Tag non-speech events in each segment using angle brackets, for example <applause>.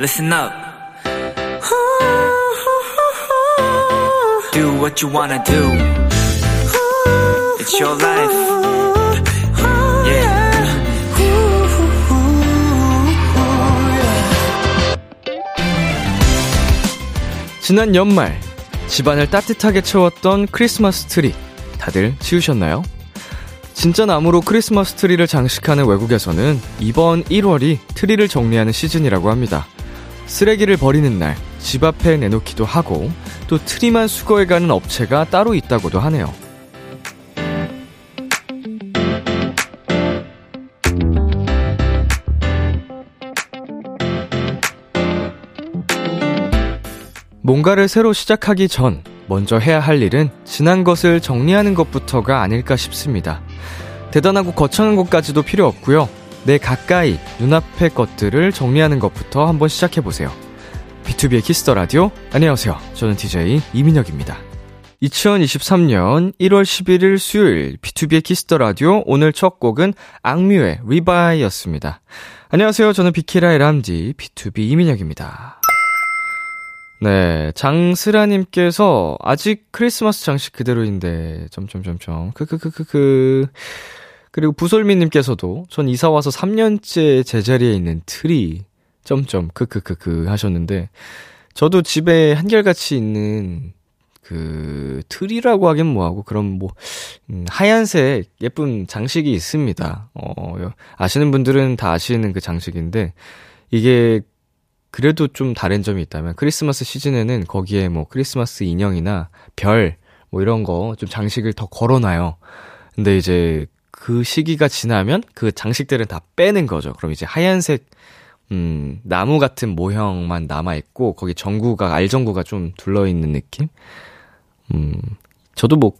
listen up. Do what you wanna do. It's your life. Yeah. 지난 연말 집안을 따뜻하게 채웠던 크리스마스 트리 다들 치우셨나요? 진짜 나무로 크리스마스 트리를 장식하는 외국에서는 이번 1월이 트리를 정리하는 시즌이라고 합니다. 쓰레기를 버리는 날, 집 앞에 내놓기도 하고, 또 트리만 수거해가는 업체가 따로 있다고도 하네요. 뭔가를 새로 시작하기 전, 먼저 해야 할 일은 지난 것을 정리하는 것부터가 아닐까 싶습니다. 대단하고 거창한 것까지도 필요 없고요. 내 가까이 눈앞의 것들을 정리하는 것부터 한번 시작해 보세요. B2B의 키스터 라디오. 안녕하세요. 저는 DJ 이민혁입니다. 2023년 1월 11일 수요일 B2B의 키스터 라디오 오늘 첫 곡은 악뮤의 RE-BYE였습니다. 안녕하세요. 저는 비키라의 람디 BTOB 이민혁입니다. 네, 장스라님께서 아직 크리스마스 장식 그대로인데 점점점점 크크크크크 그리고 부솔미님께서도 전 이사 와서 3년째 제자리에 있는 트리 점점 크크크크 하셨는데 저도 집에 한결같이 있는 그 트리라고 하긴 뭐하고 그런 뭐 음, 하얀색 예쁜 장식이 있습니다. 어 아시는 분들은 다 아시는 그 장식인데 이게 그래도 좀 다른 점이 있다면 크리스마스 시즌에는 거기에 뭐 크리스마스 인형이나 별 뭐 이런 거 좀 장식을 더 걸어놔요. 근데 이제 그 시기가 지나면 그 장식들은 다 빼는 거죠. 그럼 이제 하얀색 음, 나무 같은 모형만 남아 있고, 거기 전구가, 알전구가 좀 둘러 있는 느낌? 음, 저도 뭐,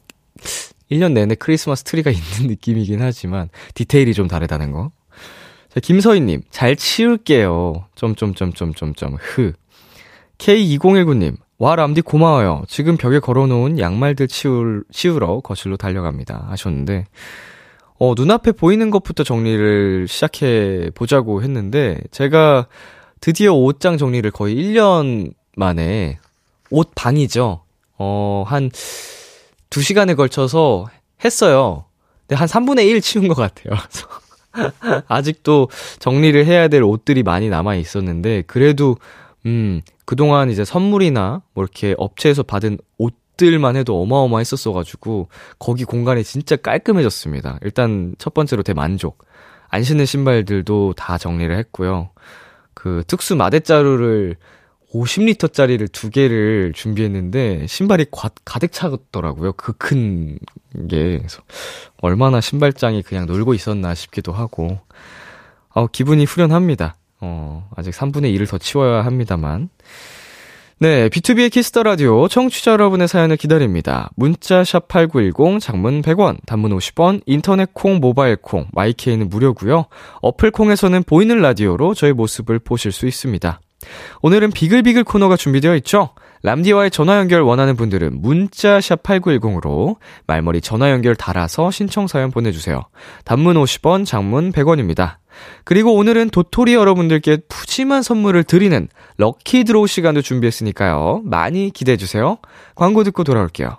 1년 내내 크리스마스 트리가 <laughs> 있는 느낌이긴 하지만, 디테일이 좀 다르다는 거. 자, 김서희 님, 잘 치울게요. 점점점점점점, 흐. K2019 님, 와, 람디 고마워요. 지금 벽에 걸어 놓은 양말들 치울, 치우러 거실로 달려갑니다. 하셨는데, 어, 눈앞에 보이는 것부터 정리를 시작해 보자고 했는데, 제가 드디어 옷장 정리를 거의 1년 만에, 옷 반이죠. 어, 한 2시간에 걸쳐서 했어요. 근데 한 3분의 1 치운 것 같아요. <laughs> 아직도 정리를 해야 될 옷들이 많이 남아 있었는데, 그래도, 음, 그동안 이제 선물이나 뭐 이렇게 업체에서 받은 옷 들만 해도 어마어마했었어가지고, 거기 공간이 진짜 깔끔해졌습니다. 일단 첫 번째로 대만족. 안 신는 신발들도 다 정리를 했고요. 그 특수 마대자루를 50리터짜리를 두 개를 준비했는데 신발이 과, 가득 차더라고요. 그 큰 게. 그래서 얼마나 신발장이 그냥 놀고 있었나 싶기도 하고. 어, 기분이 후련합니다. 어, 아직 3분의 1을 더 치워야 합니다만. 네, B2B의 키스터 라디오 청취자 여러분의 사연을 기다립니다. 문자 샵 8910 장문 100원, 단문 50원, 인터넷 콩, 모바일 콩, my K는 무료고요. 어플 콩에서는 보이는 라디오로 저희 모습을 보실 수 있습니다. 오늘은 비글비글 코너가 준비되어 있죠? 람디와의 전화 연결 원하는 분들은 문자 샵 8910으로 말머리 전화 연결 달아서 신청 사연 보내주세요. 단문 50원, 장문 100원입니다. 그리고 오늘은 도토리 여러분들께 푸짐한 선물을 드리는 럭키 드로우 시간도 준비했으니까요. 많이 기대해 주세요. 광고 듣고 돌아올게요.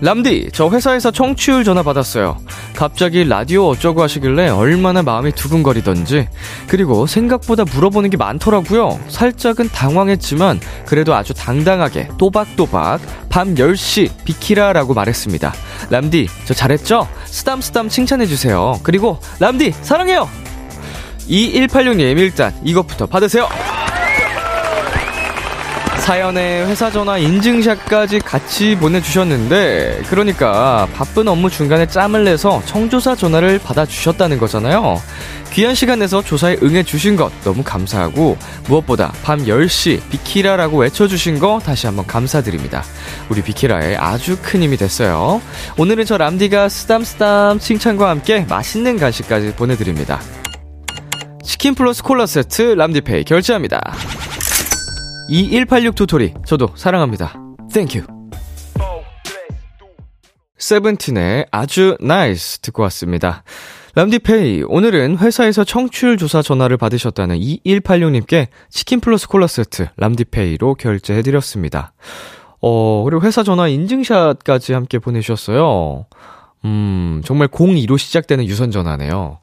람디, 저 회사에서 청취율 전화 받았어요. 갑자기 라디오 어쩌고 하시길래 얼마나 마음이 두근거리던지. 그리고 생각보다 물어보는 게 많더라고요. 살짝은 당황했지만 그래도 아주 당당하게 또박또박 밤 10시 비키라라고 말했습니다. 람디, 저 잘했죠? 쓰담쓰담 칭찬해주세요. 그리고 람디, 사랑해요! 2186님, 일단 이것부터 받으세요! 사연에 회사 전화 인증샷까지 같이 보내주셨는데, 그러니까 바쁜 업무 중간에 짬을 내서 청조사 전화를 받아주셨다는 거잖아요. 귀한 시간 내서 조사에 응해주신 것 너무 감사하고, 무엇보다 밤 10시 비키라라고 외쳐주신 거 다시 한번 감사드립니다. 우리 비키라에 아주 큰 힘이 됐어요. 오늘은 저 람디가 쓰담쓰담 칭찬과 함께 맛있는 간식까지 보내드립니다. 치킨 플러스 콜라 세트 람디페이 결제합니다. 2186 도토리, 저도 사랑합니다. thank you. 세븐틴의 아주 NICE 듣고 왔습니다. 람디페이, 오늘은 회사에서 청취율 조사 전화를 받으셨다는 2186님께 치킨 플러스 콜라 세트 람디페이로 결제해드렸습니다. 어, 그리고 회사 전화 인증샷까지 함께 보내주셨어요. 음, 정말 02로 시작되는 유선 전화네요.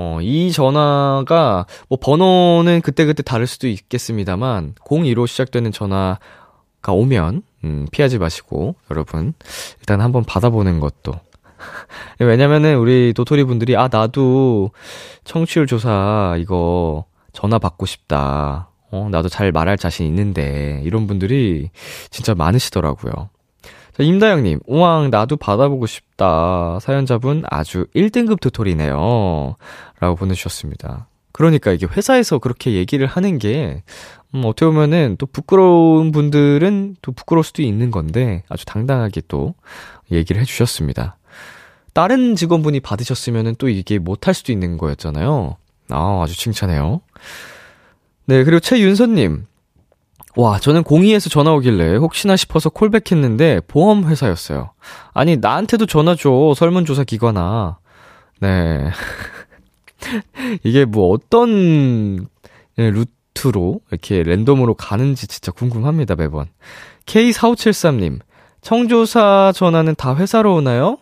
어, 이 전화가, 뭐, 번호는 그때그때 다를 수도 있겠습니다만, 02로 시작되는 전화가 오면, 음, 피하지 마시고, 여러분. 일단 한번 받아보는 것도. <laughs> 왜냐면은, 우리 도토리 분들이, 아, 나도 청취율 조사, 이거, 전화 받고 싶다. 어, 나도 잘 말할 자신 있는데, 이런 분들이 진짜 많으시더라고요. 자, 임다영님, 우왕, 나도 받아보고 싶다. 사연자분 아주 1등급 도토리네요. 라고 보내주셨습니다. 그러니까 이게 회사에서 그렇게 얘기를 하는 게, 음, 어떻게 보면은 또 부끄러운 분들은 또 부끄러울 수도 있는 건데, 아주 당당하게 또 얘기를 해주셨습니다. 다른 직원분이 받으셨으면은 또 이게 못할 수도 있는 거였잖아요. 아, 아주 칭찬해요. 네, 그리고 최윤선님, 와, 저는 공의에서 전화 오길래 혹시나 싶어서 콜백했는데 보험 회사였어요. 아니, 나한테도 전화 줘. 설문조사 기관아. 네. <laughs> 이게 뭐 어떤 루트로 이렇게 랜덤으로 가는지 진짜 궁금합니다, 매번. K4573님, 청조사 전화는 다 회사로 오나요?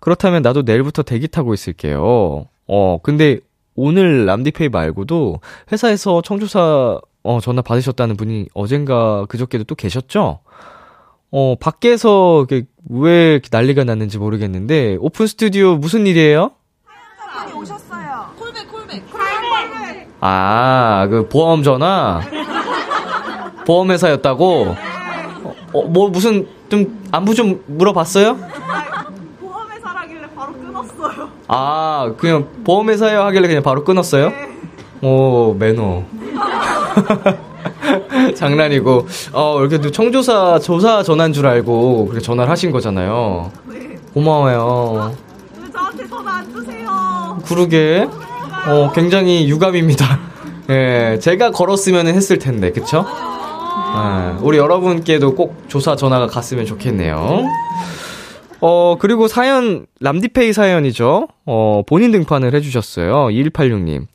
그렇다면 나도 내일부터 대기 타고 있을게요. 어, 근데 오늘 람디페이 말고도 회사에서 청조사 어, 전화 받으셨다는 분이 어젠가 그저께도 또 계셨죠? 어, 밖에서 왜 이렇게 난리가 났는지 모르겠는데, 오픈 스튜디오 무슨 일이에요? 사연자분이 오셨어요. 콜백, 콜백. 콜백. 아, 그 보험 전화? 보험회사였다고? 어, 어, 뭐 무슨 좀 안부 좀 물어봤어요? 보험회사라길래 바로 끊었어요. 아, 그냥 보험회사요 하길래 그냥 바로 끊었어요? 오, 매너. <laughs> 장난이고, 어, 이렇게 또 청조사, 조사 전화인 줄 알고 그렇게 전화를 하신 거잖아요. 네. 고마워요. 왜 저한테 전화 안 주세요? 그러게, 어, 굉장히 유감입니다. <laughs> 예, 제가 걸었으면 했을 텐데, 그쵸? 예, 우리 여러분께도 꼭 조사 전화가 갔으면 좋겠네요. 어, 그리고 사연, 람디페이 사연이죠. 어, 본인 등판을 해주셨어요. 2186님.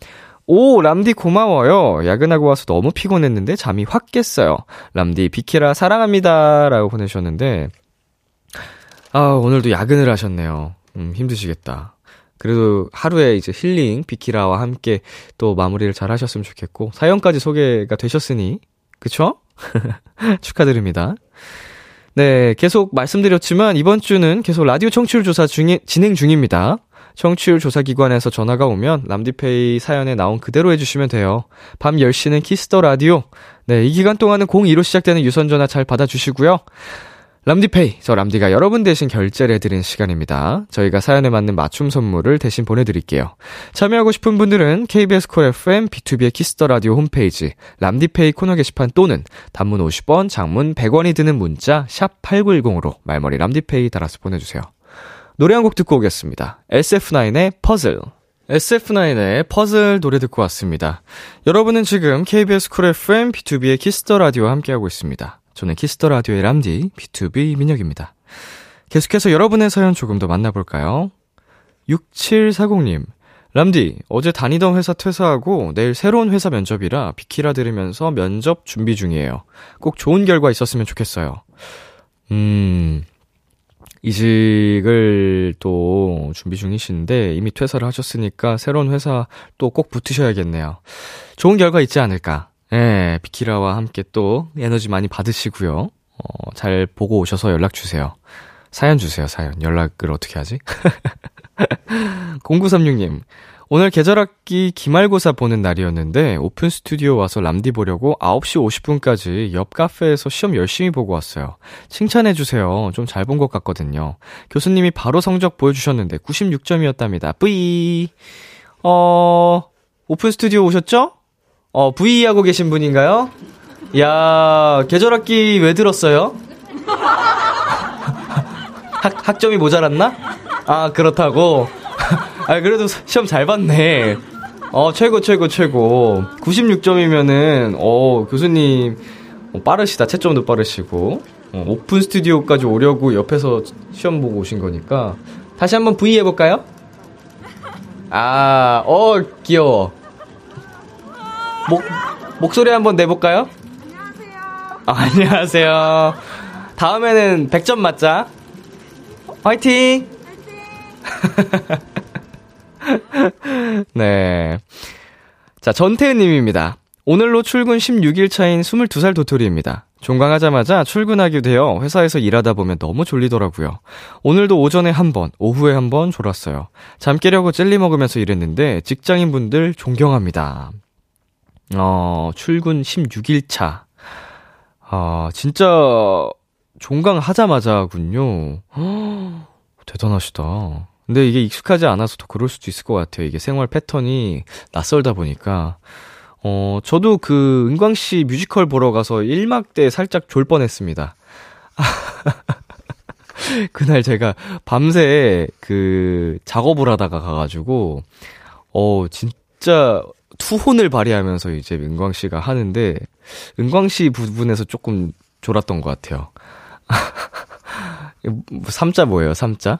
오, 람디 고마워요. 야근하고 와서 너무 피곤했는데 잠이 확 깼어요. 람디 비키라 사랑합니다. 라고 보내주셨는데, 아, 오늘도 야근을 하셨네요. 음, 힘드시겠다. 그래도 하루에 이제 힐링 비키라와 함께 또 마무리를 잘 하셨으면 좋겠고, 사연까지 소개가 되셨으니, 그쵸? <laughs> 축하드립니다. 네, 계속 말씀드렸지만 이번 주는 계속 라디오 청취율 조사 중에 진행 중입니다. 청취율 조사 기관에서 전화가 오면 람디페이 사연에 나온 그대로 해주시면 돼요. 밤 10시는 Kiss the Radio. 네, 이 기간 동안은 02로 시작되는 유선 전화 잘 받아주시고요. 람디페이, 저 람디가 여러분 대신 결제를 해드리는 시간입니다. 저희가 사연에 맞는 맞춤 선물을 대신 보내드릴게요. 참여하고 싶은 분들은 KBS 콜 FM, B2B의 키스터 라디오 홈페이지, 람디페이 코너 게시판 또는 단문 50원, 장문 100원이 드는 문자, 샵 8910으로 말머리 람디페이 달아서 보내주세요. 노래 한 곡 듣고 오겠습니다. SF9의 퍼즐. SF9의 퍼즐 노래 듣고 왔습니다. 여러분은 지금 KBS 쿨 FM, B2B의 키스터 라디오와 함께하고 있습니다. 저는 Kiss the Radio의 람디, BTOB 민혁입니다. 계속해서 여러분의 사연 조금 더 만나볼까요? 6740님, 람디, 어제 다니던 회사 퇴사하고 내일 새로운 회사 면접이라 비키라 들으면서 면접 준비 중이에요. 꼭 좋은 결과 있었으면 좋겠어요. 음, 이직을 또 준비 중이신데 이미 퇴사를 하셨으니까 새로운 회사 또 꼭 붙으셔야겠네요. 좋은 결과 있지 않을까. 예, 비키라와 함께 또 에너지 많이 받으시고요. 어, 잘 보고 오셔서 연락 주세요. 사연 주세요, 사연. 연락을 어떻게 하지? <laughs> 0936님. 오늘 계절학기 기말고사 보는 날이었는데 오픈 스튜디오 와서 람디 보려고 9시 50분까지 옆 카페에서 시험 열심히 보고 왔어요. 칭찬해주세요. 좀 잘 본 것 같거든요. 교수님이 바로 성적 보여주셨는데 96점이었답니다. 뿌이. 어, 오픈 스튜디오 오셨죠? 어, V 하고 계신 분인가요? 야, 계절학기 왜 들었어요? <laughs> 학, 학점이 모자랐나? 아, 그렇다고? 아, 그래도 시험 잘 봤네. 어, 최고, 최고, 최고. 96점이면은, 어, 교수님, 어, 빠르시다. 채점도 빠르시고. 어, 오픈 스튜디오까지 오려고 옆에서 시험 보고 오신 거니까. 다시 한번 V 해볼까요? 아, 어, 귀여워. 목, 목소리 한번 내볼까요? 안녕하세요. 아, 안녕하세요. 다음에는 100점 맞자. 화이팅! <laughs> <laughs> 네. 자, 전태은 님입니다. 오늘로 출근 16일 차인 22살 도토리입니다. 종강하자마자 출근하게 되어 회사에서 일하다 보면 너무 졸리더라고요. 오늘도 오전에 한 번, 오후에 한 번 졸았어요. 잠 깨려고 젤리 먹으면서 일했는데 직장인분들 존경합니다. 어, 출근 16일 차. 아, 진짜 종강하자마자군요. 허, <gasps> 대단하시다. 근데 이게 익숙하지 않아서 더 그럴 수도 있을 것 같아요. 이게 생활 패턴이 낯설다 보니까. 어, 저도 그 은광 씨 뮤지컬 보러 가서 1막 때 살짝 졸 뻔했습니다. <laughs> 그날 제가 밤새 그 작업을 하다가 가가지고, 어, 진짜 투혼을 발휘하면서 이제 은광 씨가 하는데, 은광 씨 부분에서 조금 졸았던 것 같아요. <laughs> 삼자 뭐예요, 삼자?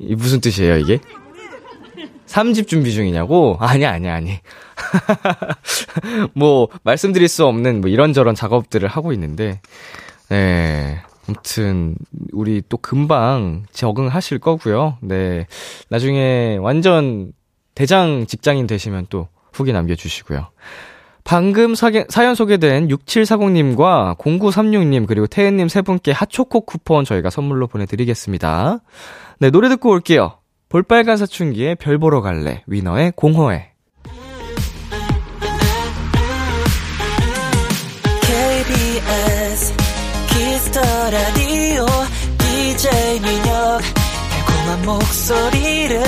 이 무슨 뜻이에요, 이게? 3집 준비 중이냐고? 아니, 아니, 아니. <laughs> 뭐, 말씀드릴 수 없는 뭐 이런저런 작업들을 하고 있는데, 네. 아무튼, 우리 또 금방 적응하실 거고요. 네. 나중에 완전 대장 직장인 되시면 또 후기 남겨주시고요. 방금 사게, 사연 소개된 6740님과 0936님 그리고 태은님 세 분께 핫초코 쿠폰 저희가 선물로 보내드리겠습니다. 네, 노래 듣고 올게요. 볼빨간 사춘기의 별 보러 갈래, 위너의 공허해. KBS 키스터 라디오 DJ 민혁 달콤한 목소리를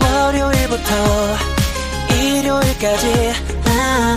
월요일부터 일요일까지 아,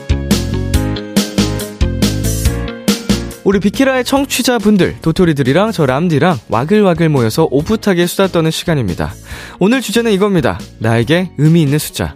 우리 비키라의 청취자분들, 도토리들이랑 저 람디랑 와글와글 모여서 오붓하게 수다 떠는 시간입니다. 오늘 주제는 이겁니다. 나에게 의미 있는 숫자.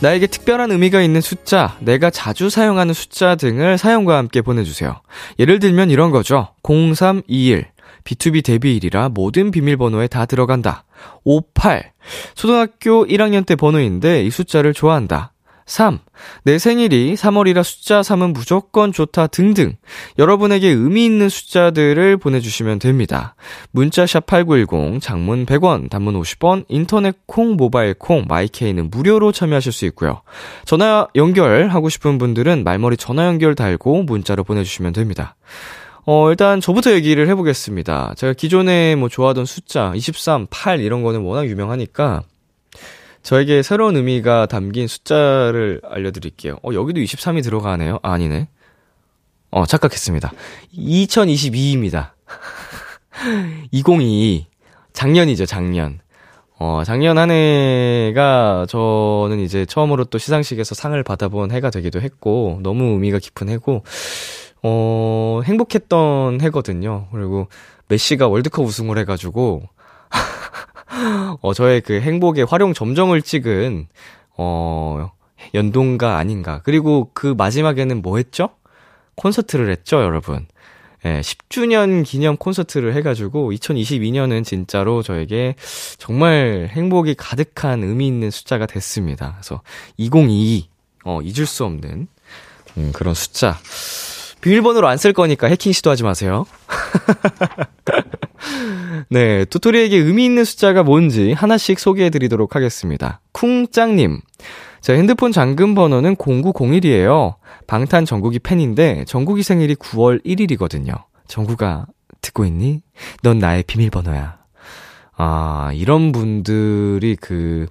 나에게 특별한 의미가 있는 숫자, 내가 자주 사용하는 숫자 등을 사용과 함께 보내주세요. 예를 들면 이런 거죠. 0321. B2B 데뷔일이라 모든 비밀번호에 다 들어간다. 58. 초등학교 1학년 때 번호인데 이 숫자를 좋아한다. 3. 내 생일이 3월이라 숫자 3은 무조건 좋다 등등. 여러분에게 의미 있는 숫자들을 보내주시면 됩니다. 문자샵 8910, 장문 100원, 단문 50원, 인터넷 콩, 모바일 콩, 마이케이는 무료로 참여하실 수 있고요. 전화 연결하고 싶은 분들은 말머리 전화 연결 달고 문자로 보내주시면 됩니다. 어, 일단 저부터 얘기를 해보겠습니다. 제가 기존에 뭐 좋아하던 숫자, 23, 8 이런 거는 워낙 유명하니까 저에게 새로운 의미가 담긴 숫자를 알려드릴게요. 어, 여기도 23이 들어가네요. 아, 아니네. 어, 착각했습니다. 2022입니다. 2022. <laughs> 작년이죠, 작년. 어, 작년 한 해가 저는 이제 처음으로 또 시상식에서 상을 받아본 해가 되기도 했고, 너무 의미가 깊은 해고, 어, 행복했던 해거든요. 그리고 메시가 월드컵 우승을 해가지고, 어, 저의 그 행복의 활용 점정을 찍은, 어, 연동가 아닌가. 그리고 그 마지막에는 뭐 했죠? 콘서트를 했죠, 여러분. 예, 10주년 기념 콘서트를 해가지고 2022년은 진짜로 저에게 정말 행복이 가득한 의미 있는 숫자가 됐습니다. 그래서 2022, 어, 잊을 수 없는 음, 그런 숫자. 비밀번호로 안 쓸 거니까 해킹 시도하지 마세요. <laughs> 네, 도토리에게 의미 있는 숫자가 뭔지 하나씩 소개해 드리도록 하겠습니다. 쿵짱님. 제 핸드폰 잠금 번호는 0901이에요. 방탄 정국이 팬인데 정국이 생일이 9월 1일이거든요. 정국아, 듣고 있니? 넌 나의 비밀번호야. 아, 이런 분들이 그,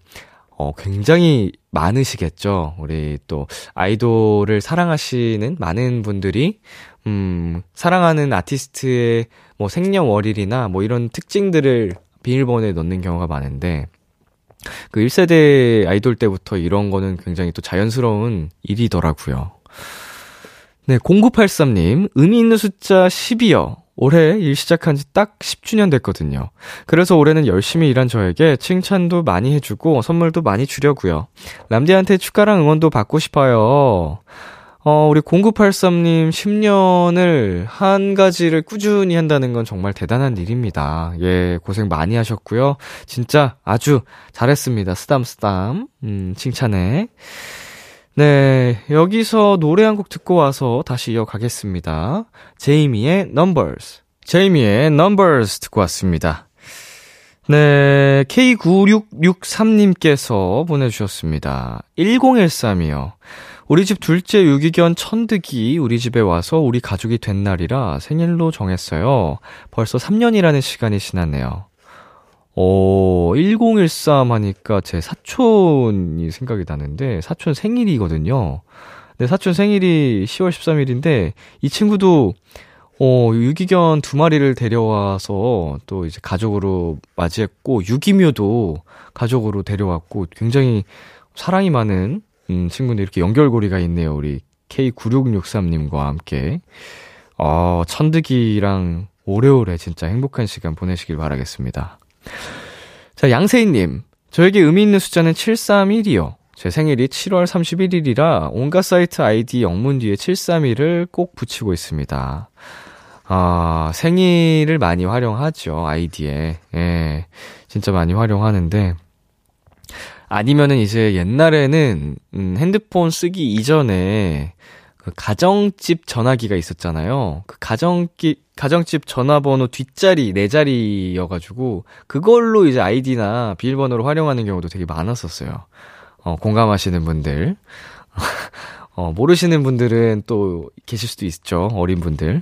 어, 굉장히 많으시겠죠. 우리 또 아이돌을 사랑하시는 많은 분들이, 음, 사랑하는 아티스트의 뭐 생년월일이나 뭐 이런 특징들을 비밀번호에 넣는 경우가 많은데, 그 1세대 아이돌 때부터 이런 거는 굉장히 또 자연스러운 일이더라고요. 네, 0983님, 의미 있는 숫자 10이요. 올해 일 시작한 지 딱 10주년 됐거든요. 그래서 올해는 열심히 일한 저에게 칭찬도 많이 해주고 선물도 많이 주려고요. 람디한테 축하랑 응원도 받고 싶어요. 어, 우리 0983님 10년을 한 가지를 꾸준히 한다는 건 정말 대단한 일입니다. 예, 고생 많이 하셨고요. 진짜 아주 잘했습니다. 쓰담쓰담. 음, 칭찬해. 네, 여기서 노래 한 곡 듣고 와서 다시 이어가겠습니다. 제이미의 Numbers. 제이미의 Numbers 듣고 왔습니다. 네, K9663님께서 보내주셨습니다. 1013이요. 우리 집 둘째 유기견 천득이 우리 집에 와서 우리 가족이 된 날이라 생일로 정했어요. 벌써 3년이라는 시간이 지났네요. 어, 1013 하니까 제 사촌이 생각이 나는데, 사촌 생일이거든요. 네, 사촌 생일이 10월 13일인데, 이 친구도, 어, 유기견 두 마리를 데려와서 또 이제 가족으로 맞이했고, 유기묘도 가족으로 데려왔고, 굉장히 사랑이 많은, 음, 친구인데 이렇게 연결고리가 있네요. 우리 K9663님과 함께. 어, 천득이랑 오래오래 진짜 행복한 시간 보내시길 바라겠습니다. 자, 양세희님. 저에게 의미 있는 숫자는 731이요. 제 생일이 7월 31일이라 온갖 사이트 아이디 영문 뒤에 731을 꼭 붙이고 있습니다. 아, 생일을 많이 활용하죠, 아이디에. 예, 진짜 많이 활용하는데. 아니면은 이제 옛날에는, 음, 핸드폰 쓰기 이전에 그 가정집 전화기가 있었잖아요. 그 가정기, 가정집 전화번호 뒷자리, 네 자리여가지고, 그걸로 이제 아이디나 비밀번호를 활용하는 경우도 되게 많았었어요. 어, 공감하시는 분들. <laughs> 어, 모르시는 분들은 또 계실 수도 있죠. 어린 분들.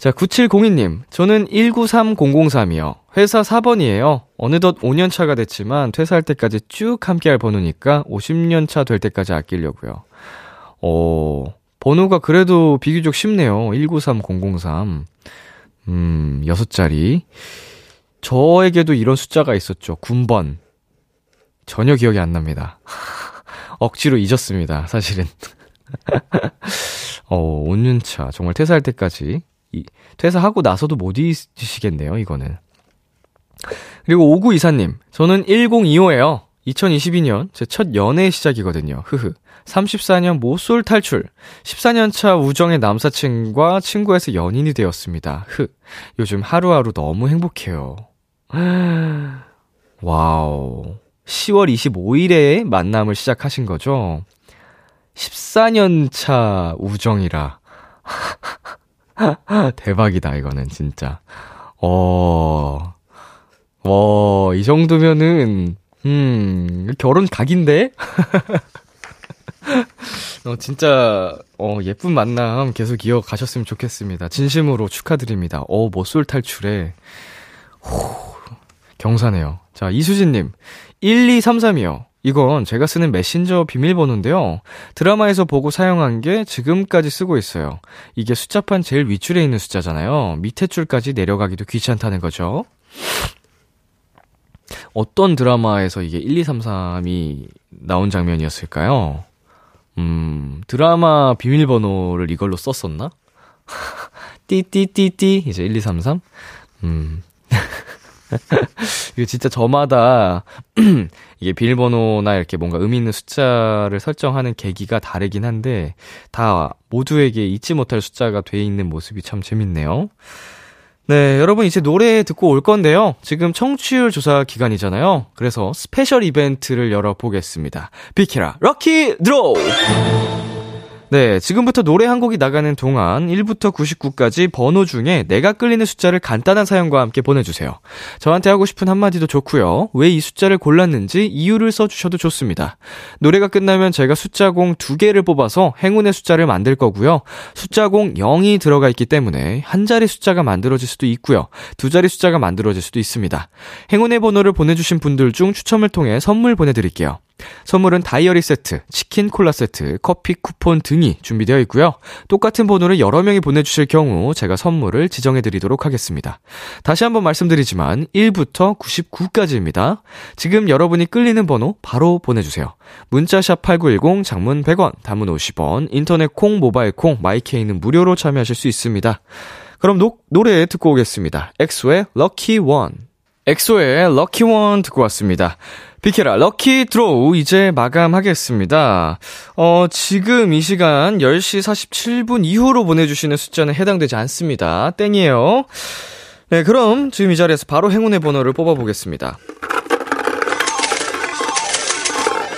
자, 9702님. 저는 193003이요. 회사 4번이에요. 어느덧 5년 차가 됐지만 퇴사할 때까지 쭉 함께할 번호니까 50년 차 될 때까지 아끼려고요. 어, 번호가 그래도 비교적 쉽네요. 193003. 음, 6자리. 저에게도 이런 숫자가 있었죠. 군번. 전혀 기억이 안 납니다. <laughs> 억지로 잊었습니다, 사실은. <laughs> 어, 5년 차. 정말 퇴사할 때까지. 이, 퇴사하고 나서도 못 잊으시겠네요, 이거는. 그리고 5924님. 저는 1025예요. 2022년 제 첫 연애 시작이거든요. 흐흐. 34년 모쏠 탈출. 14년 차 우정의 남사친과 친구에서 연인이 되었습니다. 흐. 요즘 하루하루 너무 행복해요. <gasps> 와우. 10월 25일에 만남을 시작하신 거죠? 14년 차 우정이라. <laughs> <laughs> 대박이다, 이거는 진짜. 어, 어, 이 정도면은, 음, 결혼 각인데? <laughs> 어, 진짜, 어, 예쁜 만남 계속 이어가셨으면 좋겠습니다. 진심으로 축하드립니다. 어, 모쏠 탈출에. 호, 경사네요. 자, 이수진님. 1233이요. 이건 제가 쓰는 메신저 비밀번호인데요. 드라마에서 보고 사용한 게 지금까지 쓰고 있어요. 이게 숫자판 제일 윗줄에 있는 숫자잖아요. 밑에 줄까지 내려가기도 귀찮다는 거죠. 어떤 드라마에서 이게 1233이 나온 장면이었을까요? 음, 드라마 비밀번호를 이걸로 썼었나? <laughs> 띠띠띠띠, 이제 1233? 음. <laughs> <laughs> 이게 진짜 저마다 <clears throat> 이게 비밀번호나 이렇게 뭔가 의미 있는 숫자를 설정하는 계기가 다르긴 한데 다 모두에게 잊지 못할 숫자가 돼 있는 모습이 참 재밌네요. 네, 여러분 이제 노래 듣고 올 건데요. 지금 청취율 조사 기간이잖아요. 그래서 special 이벤트를 열어보겠습니다. 비키라 lucky draw! 네, 지금부터 노래 한 곡이 나가는 동안 1부터 99까지 번호 중에 내가 끌리는 숫자를 간단한 사연과 함께 보내주세요. 저한테 하고 싶은 한마디도 좋고요. 왜 이 숫자를 골랐는지 이유를 써주셔도 좋습니다. 노래가 끝나면 제가 숫자 공두 개를 뽑아서 행운의 숫자를 만들 거고요. 숫자 공 0이 들어가 있기 때문에 한 자리 숫자가 만들어질 수도 있고요. 두 자리 숫자가 만들어질 수도 있습니다. 행운의 번호를 보내주신 분들 중 추첨을 통해 선물 보내드릴게요. 선물은 다이어리 세트, 치킨 콜라 세트, 커피 쿠폰 등이 준비되어 있고요. 똑같은 번호를 여러 명이 보내주실 경우 제가 선물을 지정해드리도록 하겠습니다. 다시 한번 말씀드리지만 1부터 99까지입니다. 지금 여러분이 끌리는 번호 바로 보내주세요. 문자샵 8910, 장문 100원, 단문 50원, 인터넷 콩, 모바일 콩, my K는 무료로 참여하실 수 있습니다. 그럼 노, 노래 듣고 오겠습니다. EXO의 Lucky One. EXO의 Lucky One 듣고 왔습니다. 비키라 lucky draw 이제 마감하겠습니다. 어, 지금 이 시간 10시 47분 이후로 보내주시는 숫자는 해당되지 않습니다. 땡이에요. 네, 그럼 지금 이 자리에서 바로 행운의 번호를 뽑아보겠습니다.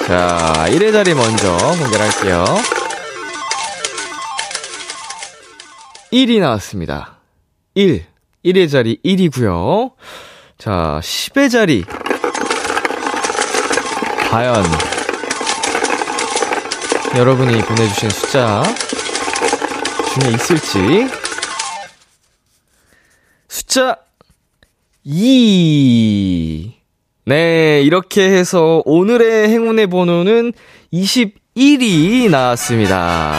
자, 1의 자리 먼저 공개를 할게요. 1이 나왔습니다. 1. 1의 자리 1이고요. 자, 10의 자리 과연 여러분이 보내주신 숫자 중에 있을지 숫자 2 네, 이렇게 해서 오늘의 행운의 번호는 21이 나왔습니다.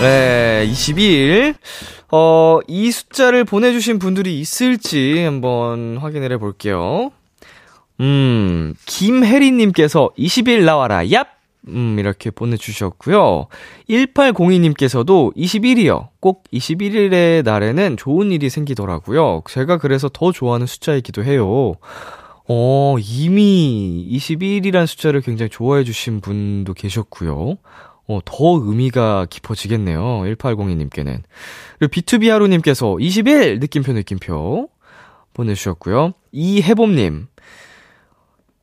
네, 21. 어, 이 숫자를 보내주신 분들이 있을지 한번 확인을 해볼게요. 음, 김혜리님께서 20일 나와라, 얍! 음, 이렇게 보내주셨고요. 1802님께서도 21이요. 꼭 21일의 날에는 좋은 일이 생기더라고요. 제가 그래서 더 좋아하는 숫자이기도 해요. 어, 이미 21이란 숫자를 굉장히 좋아해 주신 분도 계셨고요. 어, 더 의미가 깊어지겠네요. 1802님께는. 그리고 B2B 하루님께서 21! 느낌표, 느낌표. 보내주셨고요. 이해봄님.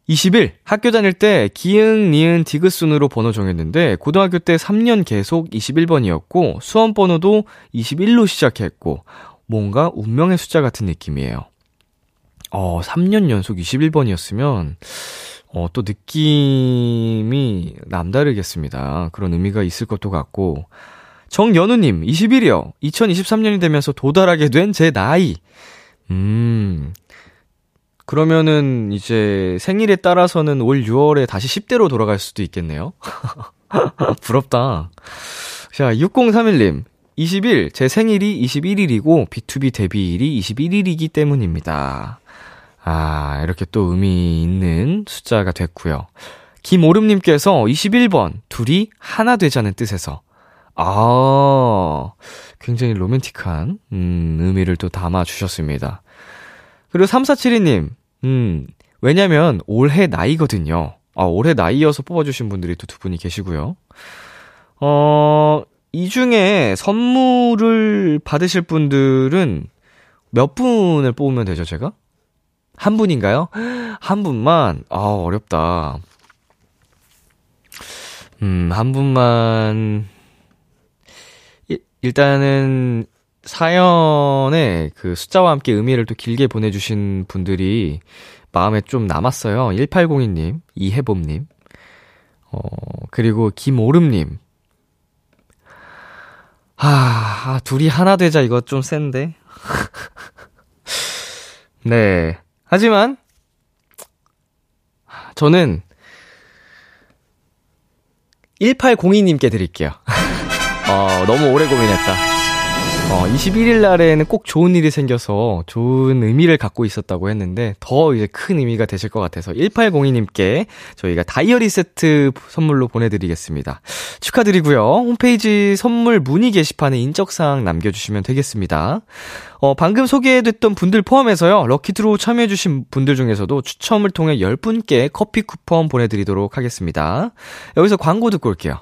20일 학교 다닐 때 기흥, 니은, 디귿 순으로 번호 정했는데 고등학교 때 3년 계속 21번이었고 수험 번호도 21로 시작했고 뭔가 운명의 숫자 같은 느낌이에요. 어, 3년 연속 21번이었으면 어, 또 느낌이 남다르겠습니다. 그런 의미가 있을 것도 같고 정연우님 21이요. 2023년이 되면서 도달하게 된 제 나이. 음, 그러면은 이제 생일에 따라서는 올 6월에 다시 10대로 돌아갈 수도 있겠네요. <laughs> 부럽다. 자, 6031님. 20일, 제 생일이 21일이고, B2B 데뷔일이 21일이기 때문입니다. 아, 이렇게 또 의미 있는 숫자가 됐고요. 김오름님께서 21번, 둘이 하나 되자는 뜻에서. 아, 굉장히 로맨틱한, 음, 의미를 또 담아주셨습니다. 그리고 3472님, 음, 왜냐면 올해 나이거든요. 아, 올해 나이여서 뽑아주신 분들이 또 두 분이 계시고요. 어, 이 중에 선물을 받으실 분들은 몇 분을 뽑으면 되죠, 제가? 한 분인가요? <gasps> 한 분만? 아, 어렵다. 음, 한 분만. 일단은 사연에 그 숫자와 함께 의미를 또 길게 보내주신 분들이 마음에 좀 남았어요. 1802님, 이혜봄님, 어, 그리고 김오름님. 하, 아, 둘이 하나 되자 이거 좀 센데. <laughs> 네. 하지만, 저는 1802님께 드릴게요. 어, <laughs> 너무 오래 고민했다. 어, 21일 날에는 꼭 좋은 일이 생겨서 좋은 의미를 갖고 있었다고 했는데 더 이제 큰 의미가 되실 것 같아서 1802님께 저희가 다이어리 세트 선물로 보내드리겠습니다. 축하드리고요. 홈페이지 선물 문의 게시판에 인적사항 남겨주시면 되겠습니다. 어, 방금 소개됐던 분들 포함해서요. lucky draw 참여해주신 분들 중에서도 추첨을 통해 10분께 커피 쿠폰 보내드리도록 하겠습니다. 여기서 광고 듣고 올게요.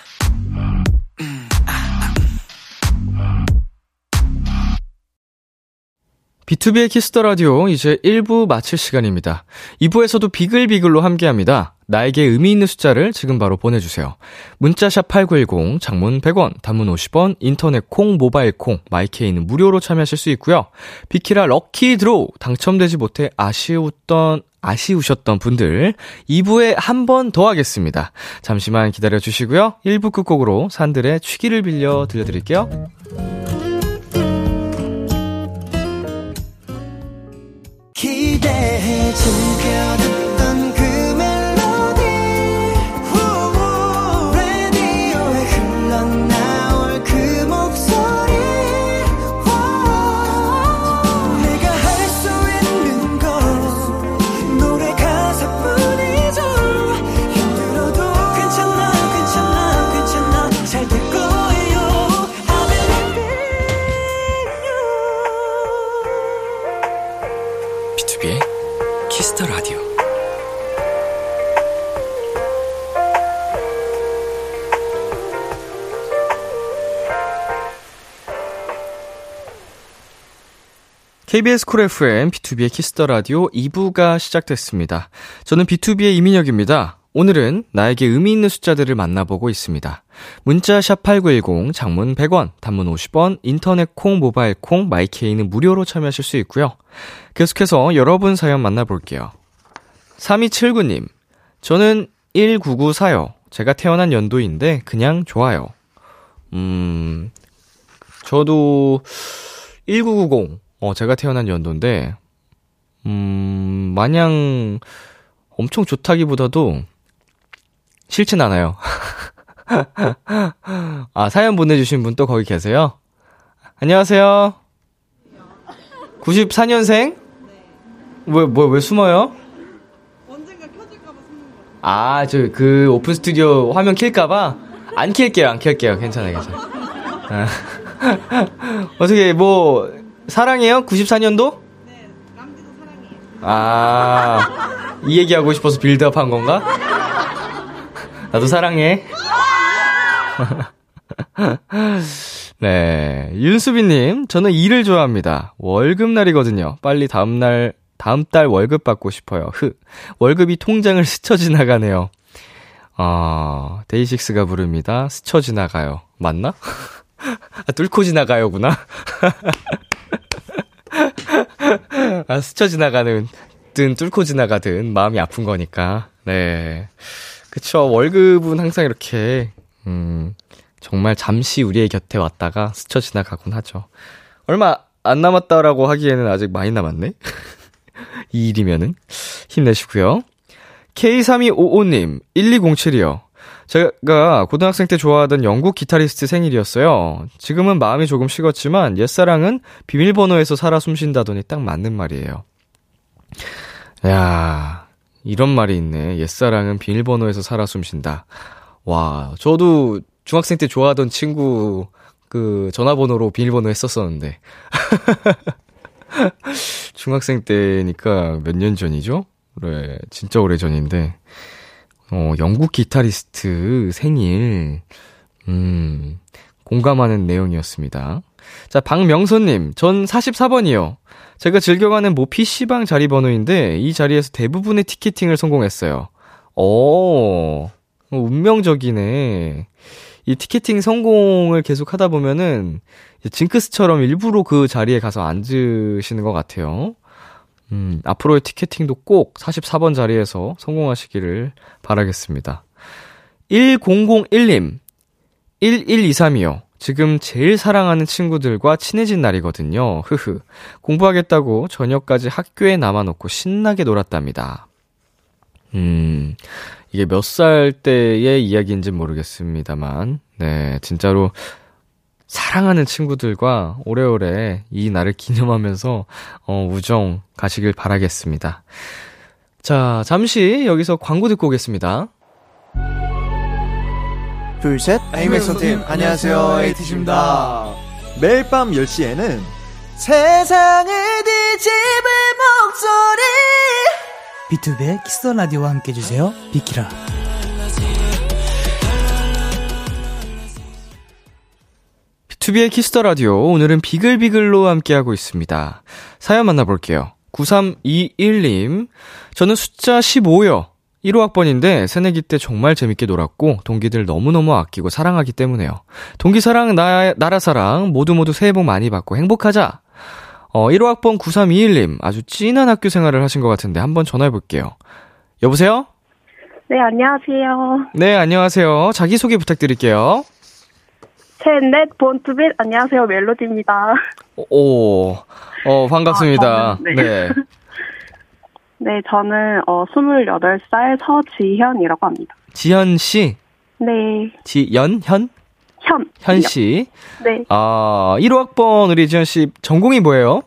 B2B의 키스터 라디오 이제 1부 마칠 시간입니다. 2부에서도 비글비글로 함께 합니다. 나에게 의미 있는 숫자를 지금 바로 보내주세요. 문자샵 8910, 장문 100원, 단문 50원, 인터넷 콩, 모바일 콩, my K는 무료로 참여하실 수 있고요. 비키라 lucky draw, 당첨되지 못해 아쉬웠던, 아쉬우셨던 분들 2부에 한 번 더 하겠습니다. 잠시만 기다려 주시고요. 1부 끝곡으로 산들의 취기를 빌려 들려드릴게요. 기대해 KBS 쿨 FM, B2B의 키스터 라디오 2부가 시작됐습니다. 저는 BTOB의 이민혁입니다. 오늘은 나에게 의미 있는 숫자들을 만나보고 있습니다. 문자 샵8910, 장문 100원, 단문 50원, 인터넷 콩, 모바일 콩, my K는 무료로 참여하실 수 있고요. 계속해서 여러분 사연 만나볼게요. 3279님, 저는 1994요. 제가 태어난 연도인데 그냥 좋아요. 음, 저도 1990, 어, 제가 태어난 연도인데, 음, 마냥 엄청 좋다기보다도 싫진 않아요. <laughs> 아, 사연 보내주신 분 또 거기 계세요? 안녕하세요. 94년생? 왜, 뭐, 왜 숨어요? 언젠가 켜질까봐 숨는 거. 아, 저, 그, 오픈 스튜디오 화면 킬까봐? 안 킬게요, 안 킬게요. 괜찮아요, 괜찮아요. 아. <laughs> 어떻게, 뭐, 사랑해요? 94년도? 네, 람디도 사랑해요. 아, 이 얘기하고 싶어서 빌드업 한 건가? 나도 사랑해. <laughs> 네. 윤수빈님, 저는 일을 좋아합니다. 월급날이거든요. 빨리 다음날, 다음 달 월급 받고 싶어요. 흐. 월급이 통장을 스쳐 지나가네요. 아, 데이식스가 부릅니다. 스쳐 지나가요. 맞나? <laughs> 아, 뚫고 지나가요구나. <laughs> 아, 스쳐 지나가는, 든 뚫고 지나가든 마음이 아픈 거니까. 네. 그쵸. 월급은 항상 이렇게, 음, 정말 잠시 우리의 곁에 왔다가 스쳐 지나가곤 하죠. 얼마 안 남았다라고 하기에는 아직 많이 남았네? <laughs> 이 일이면은. 힘내시고요. K3255님, 1207이요. 제가 고등학생 때 좋아하던 영국 기타리스트 생일이었어요. 지금은 마음이 조금 식었지만 옛사랑은 비밀번호에서 살아 숨쉰다더니 딱 맞는 말이에요. 야, 이런 말이 있네. 옛사랑은 비밀번호에서 살아 숨쉰다. 와, 저도 중학생 때 좋아하던 친구 그 전화번호로 비밀번호 했었었는데. <laughs> 중학생 때니까 몇 년 전이죠? 네, 진짜 오래 전인데. 어, 영국 기타리스트 생일. 음, 공감하는 내용이었습니다. 자, 박명선님, 전 44번이요. 제가 즐겨가는 모 PC방 자리 번호인데, 이 자리에서 대부분의 티켓팅을 성공했어요. 오, 운명적이네. 이 티켓팅 성공을 계속 하다 보면은, 징크스처럼 일부러 그 자리에 가서 앉으시는 것 같아요. 음, 앞으로의 티켓팅도 꼭 44번 자리에서 성공하시기를 바라겠습니다. 1001님, 1123이요. 지금 제일 사랑하는 친구들과 친해진 날이거든요. 흐흐. 공부하겠다고 저녁까지 학교에 남아놓고 신나게 놀았답니다. 음, 이게 몇 살 때의 이야기인지 모르겠습니다만, 네, 진짜로 사랑하는 친구들과 오래오래 이 날을 기념하면서, 어, 우정 가시길 바라겠습니다. 자, 잠시 여기서 광고 듣고 오겠습니다. 둘, 셋. Eight makes one team, 안녕하세요. 에이티즈입니다. 매일 밤 10시에는 세상을 뒤집을 목소리. 비투비의 Kiss the Radio와 함께 해주세요. 비키라. 투비의 Kiss the Radio 오늘은 비글비글로 함께하고 있습니다. 사연 만나볼게요. 9321님 저는 숫자 15요. 15 학번인데 새내기 때 정말 재밌게 놀았고 동기들 너무너무 아끼고 사랑하기 때문에요. 동기 사랑 나 나라 사랑 모두 모두 새해 복 많이 받고 행복하자. 어 1호 학번 9321님 아주 찐한 학교 생활을 하신 것 같은데 한번 전화해 볼게요. 여보세요? 네, 안녕하세요. 네, 안녕하세요. 자기 소개 부탁드릴게요. 셋넷 본투빗 안녕하세요. 멜로디입니다. 오, 어, 반갑습니다. 아, 저는, 네. 네. <laughs> 네, 저는 어 28살 서지현이라고 합니다. 지현 씨, 네. 지연, 현? 현. 현 씨. 네. 아, 1호 학번 우리 지현 씨 전공이 뭐예요?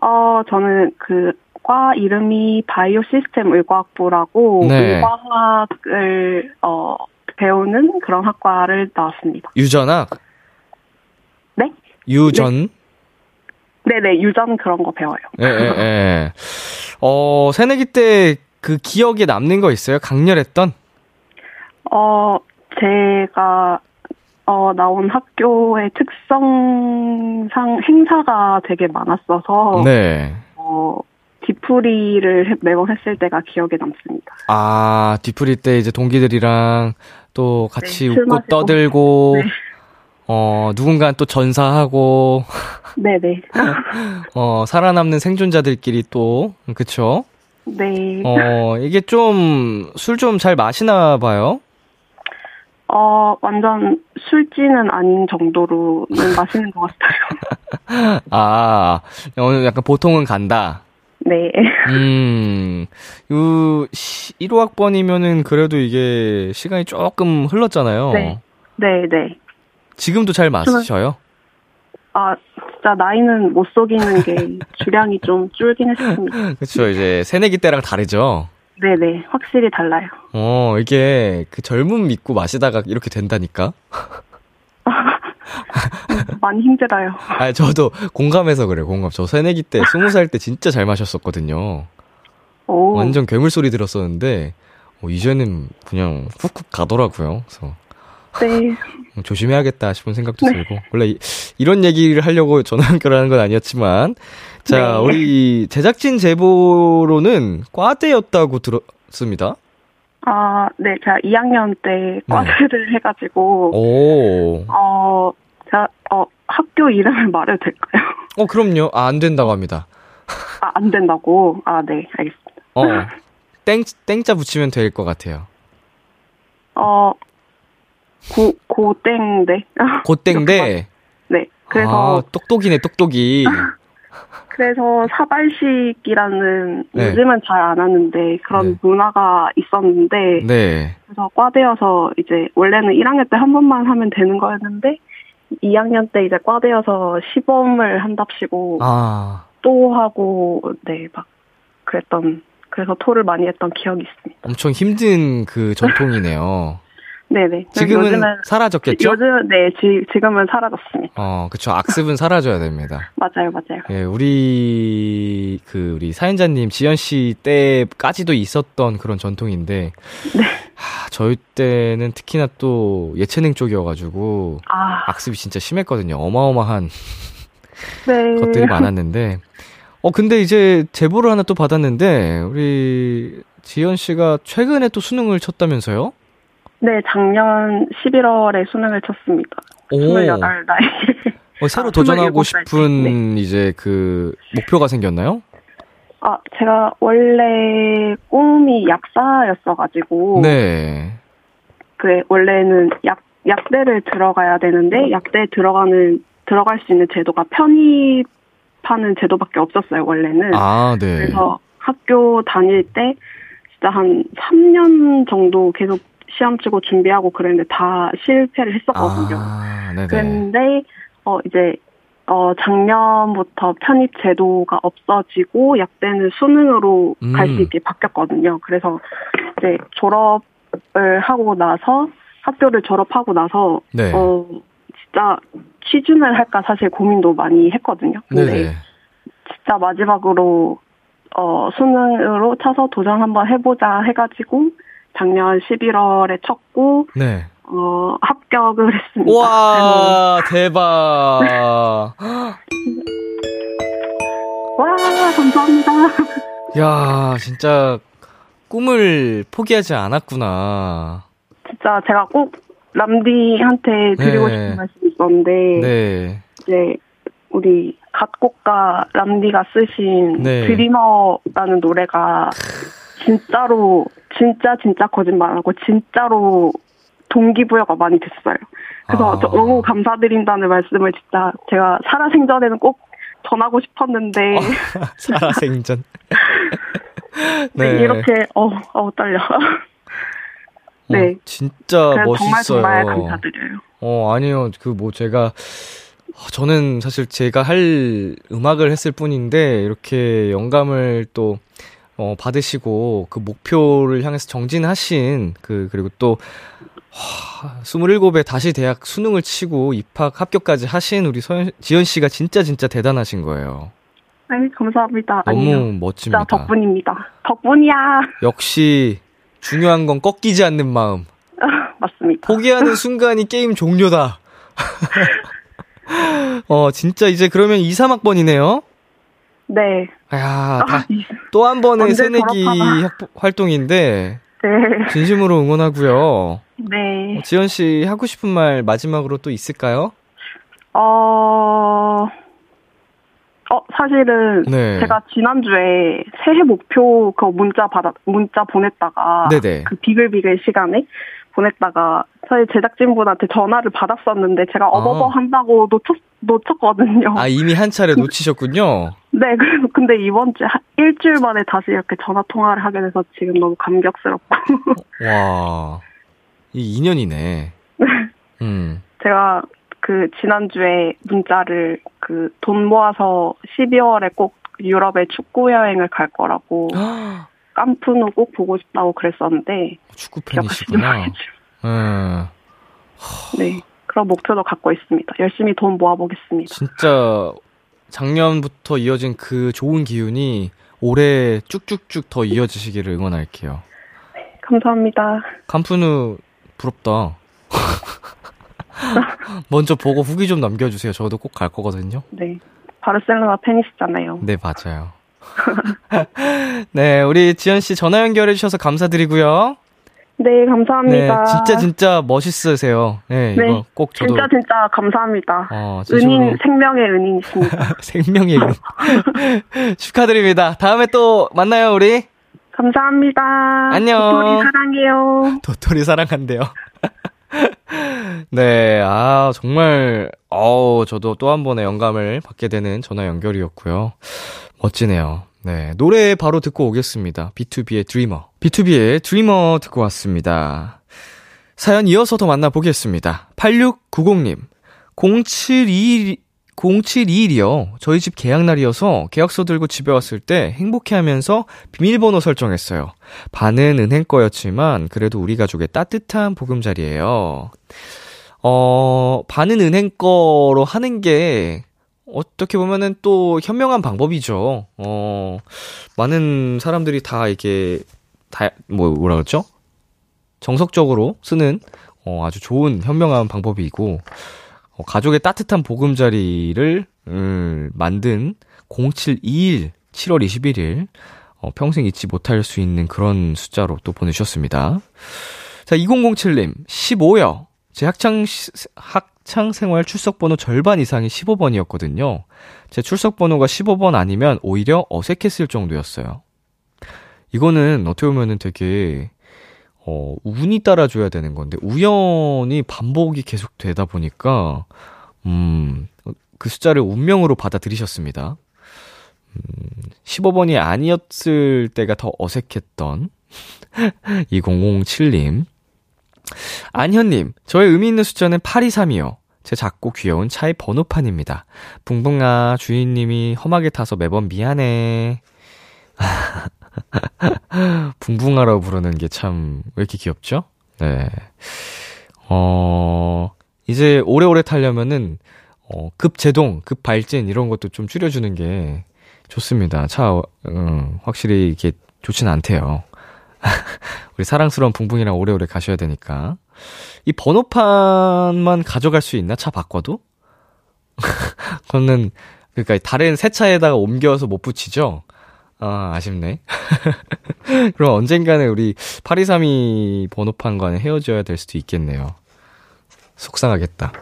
어, 저는 그, 과 이름이 바이오 시스템 의과학부라고, 네. 의과학을, 어, 배우는 그런 학과를 나왔습니다. 유전학? 네? 유전? 네 네, 유전 그런 거 배워요. 예, 예, 예. <laughs> 어, 새내기 때 그 기억에 남는 거 있어요? 강렬했던? 어, 제가, 어, 나온 학교의 특성상 행사가 되게 많았어서, 네. 어, 뒤풀이를 해- 매번 했을 때가 기억에 남습니다. 아, 뒤풀이 때 이제 동기들이랑 또 같이 네, 술 웃고. 떠들고, 네. 어, 누군가 또 전사하고, 네네. <laughs> <laughs> 어, 살아남는 생존자들끼리 또, 그쵸? 네. 어, 이게 좀, 술 좀 잘 마시나 봐요? 어, 완전 술지는 아닌 정도로는 마시는 것 같아요. <laughs> 아, 오늘 약간 보통은 간다. 네. 음, 요, 1호 학번이면은 그래도 이게 시간이 조금 흘렀잖아요. 네. 네 네. 지금도 잘 마시셔요? 아, 진짜 나이는 못 속이는 게 <laughs> 주량이 좀 줄긴 했습니다. 그쵸, 이제 새내기 때랑 다르죠? 네 네. 확실히 달라요. 어, 이게 그 젊음 믿고 마시다가 이렇게 된다니까? 많이 힘들어요. 아, 저도 공감해서 그래요, 공감. 저 새내기 때, 스무 살 때 진짜 잘 마셨었거든요. 오. 완전 괴물 소리 들었었는데, 어, 이제는 그냥 훅훅 가더라고요. 그래서 네. 음, 조심해야겠다 싶은 생각도 들고. 원래 이, 이런 얘기를 하려고 전화 연결하는 건 아니었지만, 자, 네. 우리 제작진 제보로는 과대였다고 들었습니다. 아, 네. 제가 2학년 때 과세를 <laughs> 해가지고, 오. 어, 제가, 어, 학교 이름을 <laughs> 말해도 될까요? 어, 그럼요. 아, 안 된다고 합니다. 아, 안 된다고? 아, 네. 알겠습니다. 어. <laughs> 땡, 땡자 붙이면 될 것 같아요. 어, 고, 고땡대. 고땡대. 네. 그래서, 아, 똑똑이네, 똑똑이. 그래서 사발식이라는, 네. 요즘은 잘 안 하는데, 그런 네. 문화가 있었는데, 네. 그래서 과대여서 이제, 원래는 1학년 때 한 번만 하면 되는 거였는데, 2학년 때 이제 과대여서 시범을 한답시고, 아, 또 하고, 네, 막, 그랬던, 그래서 토를 많이 했던 기억이 있습니다. 엄청 힘든 그 전통이네요. 네네. 지금은 요즘은- 사라졌겠죠? 요즘, 네, 지, 지금은 사라졌습니다. 어, 그쵸. 악습은 사라져야 됩니다. 맞아요, 맞아요. 예, 우리, 그, 우리 사연자님, 지연 씨 때까지도 있었던 그런 전통인데, 네. 하, 저희 때는 특히나 또 예체능 쪽이어가지고, 아, 악습이 진짜 심했거든요. 어마어마한 <laughs> 네. 것들이 많았는데, 어, 근데 이제 제보를 하나 또 받았는데, 우리 지연 씨가 최근에 또 수능을 쳤다면서요? 네, 작년 11월에 수능을 쳤습니다. 오. 28 나이. 어, 새로 아, <laughs> 도전하고 27살 때. 싶은 이제 그 목표가 생겼나요? 아, 제가 원래 꿈이 약사였어가지고. 네. 그, 원래는 약 약대를 들어가야 되는데 약대 들어가는 들어갈 수 있는 제도가 편입하는 제도밖에 없었어요 원래는. 아, 네. 그래서 학교 다닐 때 진짜 한 3년 정도 계속 시험 치고 준비하고 그랬는데 다 실패를 했었거든요. 아. 그런데 어 이제 어 작년부터 편입 제도가 없어지고 약대는 수능으로 음. 갈수 있게 바뀌었거든요. 그래서 이제 졸업을 하고 나서 학교를 졸업하고 나서 네. 어 진짜 취준을 할까 사실 고민도 많이 했거든요. 근데 네네. 진짜 마지막으로 어 수능으로 차서 도전 한번 해보자 해가지고 작년 11월에 쳤고 네. 어 합격을 했습니다. 와, 대박. <laughs> 와 감사합니다. 야, 진짜 꿈을 포기하지 않았구나. 진짜 제가 꼭 람디한테 드리고 네. 싶은 말씀이 있었는데 네. 이제 우리 갓곡과 람디가 쓰신 네. 드리머라는 노래가 진짜로 진짜 진짜 거짓말하고 진짜로 동기부여가 많이 됐어요. 그래서 아. 저 너무 감사드린다는 말씀을 진짜 제가 살아생전에는 꼭 전하고 싶었는데 <laughs> 살아생전. <laughs> 네, 이렇게 어, 어 떨려. 네. 어, 진짜 멋있어요. 정말 정말 감사드려요. 어, 아니요. 그 뭐 제가 어, 저는 사실 제가 할 음악을 했을 뿐인데 이렇게 영감을 또 어, 받으시고 그 목표를 향해서 정진하신 그 그리고 또 하, 27에 다시 대학 수능을 치고 입학 합격까지 하신 우리 서현, 지연 씨가 진짜 진짜 대단하신 거예요. 네, 감사합니다. 너무 아니요. 멋집니다. 진짜 덕분입니다. 덕분이야. 역시 중요한 건 꺾이지 않는 마음. 맞습니다. 포기하는 <laughs> 순간이 게임 종료다. <laughs> 어, 진짜 이제 그러면 2, 3학번이네요? 네. 야, 아, 이- 또한 번의 새내기 활동인데, 네. 진심으로 응원하고요. 네. 어, 지연 씨 하고 싶은 말 마지막으로 또 있을까요? 어, 어, 사실은 네. 제가 지난주에 새해 목표 그 문자 받아, 문자 보냈다가 네네. 그 비글비글 시간에 보냈다가 저희 제작진분한테 전화를 받았었는데 제가 어버버 한다고 놓쳤, 놓쳤거든요. 아, 이미 한 차례 <laughs> 놓치셨군요. 네, 그래서 근데 이번 한 일주일 만에 다시 이렇게 전화 통화를 하게 돼서 지금 너무 감격스럽고 <laughs> 와, 이 인연이네. <laughs> 음. 제가 그 지난주에 문자를 그 돈 모아서 12월에 꼭 유럽에 축구 여행을 갈 거라고 <gasps> 깜푸누 꼭 보고 싶다고 그랬었는데 축구 팬이시구나. 음. 네, 그런 목표도 갖고 있습니다. 열심히 돈 모아보겠습니다. 진짜 작년부터 이어진 그 좋은 기운이 올해 쭉쭉쭉 더 이어지시기를 응원할게요. 감사합니다. 캄푸누 부럽다. <laughs> 먼저 보고 후기 좀 남겨주세요. 저도 꼭 갈 거거든요. 네, 바르셀로나 팬이시잖아요. 네, 맞아요. <laughs> 네, 우리 지연 씨 전화 연결해 주셔서 감사드리고요. 네, 네, 감사합니다. 진짜 진짜 멋있으세요. 네, 네, 이거 꼭 저도 진짜 진짜 감사합니다. 어, 은인 생명의 은인이십니다. <laughs> 생명의 은 <laughs> 축하드립니다. 다음에 또 만나요, 우리. 감사합니다. 안녕. 도토리 사랑해요. 도토리 사랑한대요. 네, 아, 정말, 어우, 저도 또 한 번의 영감을 받게 되는 전화 연결이었고요. 멋지네요. 네, 노래 바로 듣고 오겠습니다. B2B의 드리머. B2B의 드리머 듣고 왔습니다. 사연 이어서 더 만나보겠습니다. 8690님. 0721, 0721이요. 저희 집 계약날이어서 계약서 들고 집에 왔을 때 행복해 하면서 비밀번호 설정했어요. 반은 은행 거였지만 그래도 우리 가족의 따뜻한 보금자리예요. 어, 반은 은행 거로 하는 게 어떻게 보면은 또 현명한 방법이죠. 어, 많은 사람들이 다 이게 다, 뭐, 뭐라 그러죠? 정석적으로 쓰는 어, 아주 좋은 현명한 방법이고, 어, 가족의 따뜻한 보금자리를, 음, 만든 0721, 7월 21일, 어, 평생 잊지 못할 수 있는 그런 숫자로 또 보내주셨습니다. 자, 2007님, 15요. 제 학창, 시- 학창 생활 출석 번호 절반 이상이 15번이었거든요. 제 출석 번호가 15번 아니면 오히려 어색했을 정도였어요. 이거는 어떻게 보면은 되게, 어, 운이 따라줘야 되는 건데, 우연히 반복이 계속 되다 보니까, 음, 그 숫자를 운명으로 받아들이셨습니다. 음, 15번이 아니었을 때가 더 어색했던 <laughs> 2007님. 안현님, 저의 의미 있는 숫자는 823이요. 제 작고 귀여운 차의 번호판입니다. 붕붕아, 주인님이 험하게 타서 매번 미안해. <laughs> 붕붕아라고 부르는 게 참, 왜 이렇게 귀엽죠? 네. 어, 이제 오래오래 타려면은, 어, 급 제동, 급 발진, 이런 것도 좀 줄여주는 게 좋습니다. 차, 음, 확실히 이게 좋진 않대요. <laughs> 우리 사랑스러운 붕붕이랑 오래오래 가셔야 되니까. 이 번호판만 가져갈 수 있나? 차 바꿔도? <laughs> 그거는, 그니까 다른 새 차에다가 옮겨서 못 붙이죠? 아, 아쉽네. <laughs> 그럼 언젠가는 우리 8232 번호판과는 헤어져야 될 수도 있겠네요. 속상하겠다.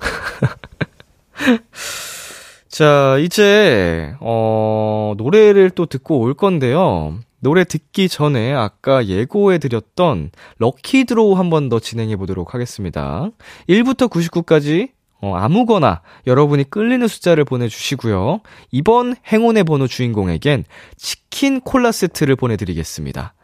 자, 이제, 어, 노래를 또 듣고 올 건데요. 노래 듣기 전에 아까 예고해 드렸던 럭키 드로우 한 번 더 진행해 보도록 하겠습니다. 1부터 99까지 어, 아무거나 여러분이 끌리는 숫자를 보내주시고요. 이번 행운의 번호 주인공에겐 치킨 콜라 세트를 보내드리겠습니다.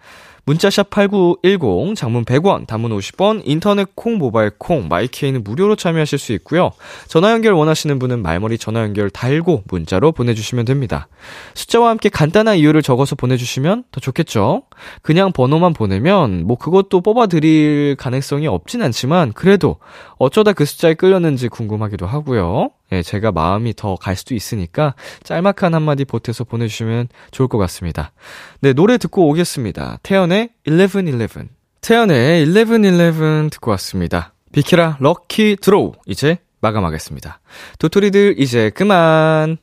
문자샵 8910, 장문 100원, 단문 50원, 인터넷 콩, 모바일 콩, 마이케이는 무료로 참여하실 수 있고요. 전화 연결 원하시는 분은 말머리 전화 연결 달고 문자로 보내주시면 됩니다. 숫자와 함께 간단한 이유를 적어서 보내주시면 더 좋겠죠? 그냥 번호만 보내면 뭐 그것도 뽑아드릴 가능성이 없진 않지만 그래도 어쩌다 그 숫자에 끌렸는지 궁금하기도 하고요. 예, 제가 마음이 더 갈 수도 있으니까 짤막한 한마디 보태서 보내주시면 좋을 것 같습니다. 네, 노래 듣고 오겠습니다. 태연의 1111. 태연의 1111 듣고 왔습니다. 비키라 럭키 드로우. 이제 마감하겠습니다. 도토리들 이제 그만.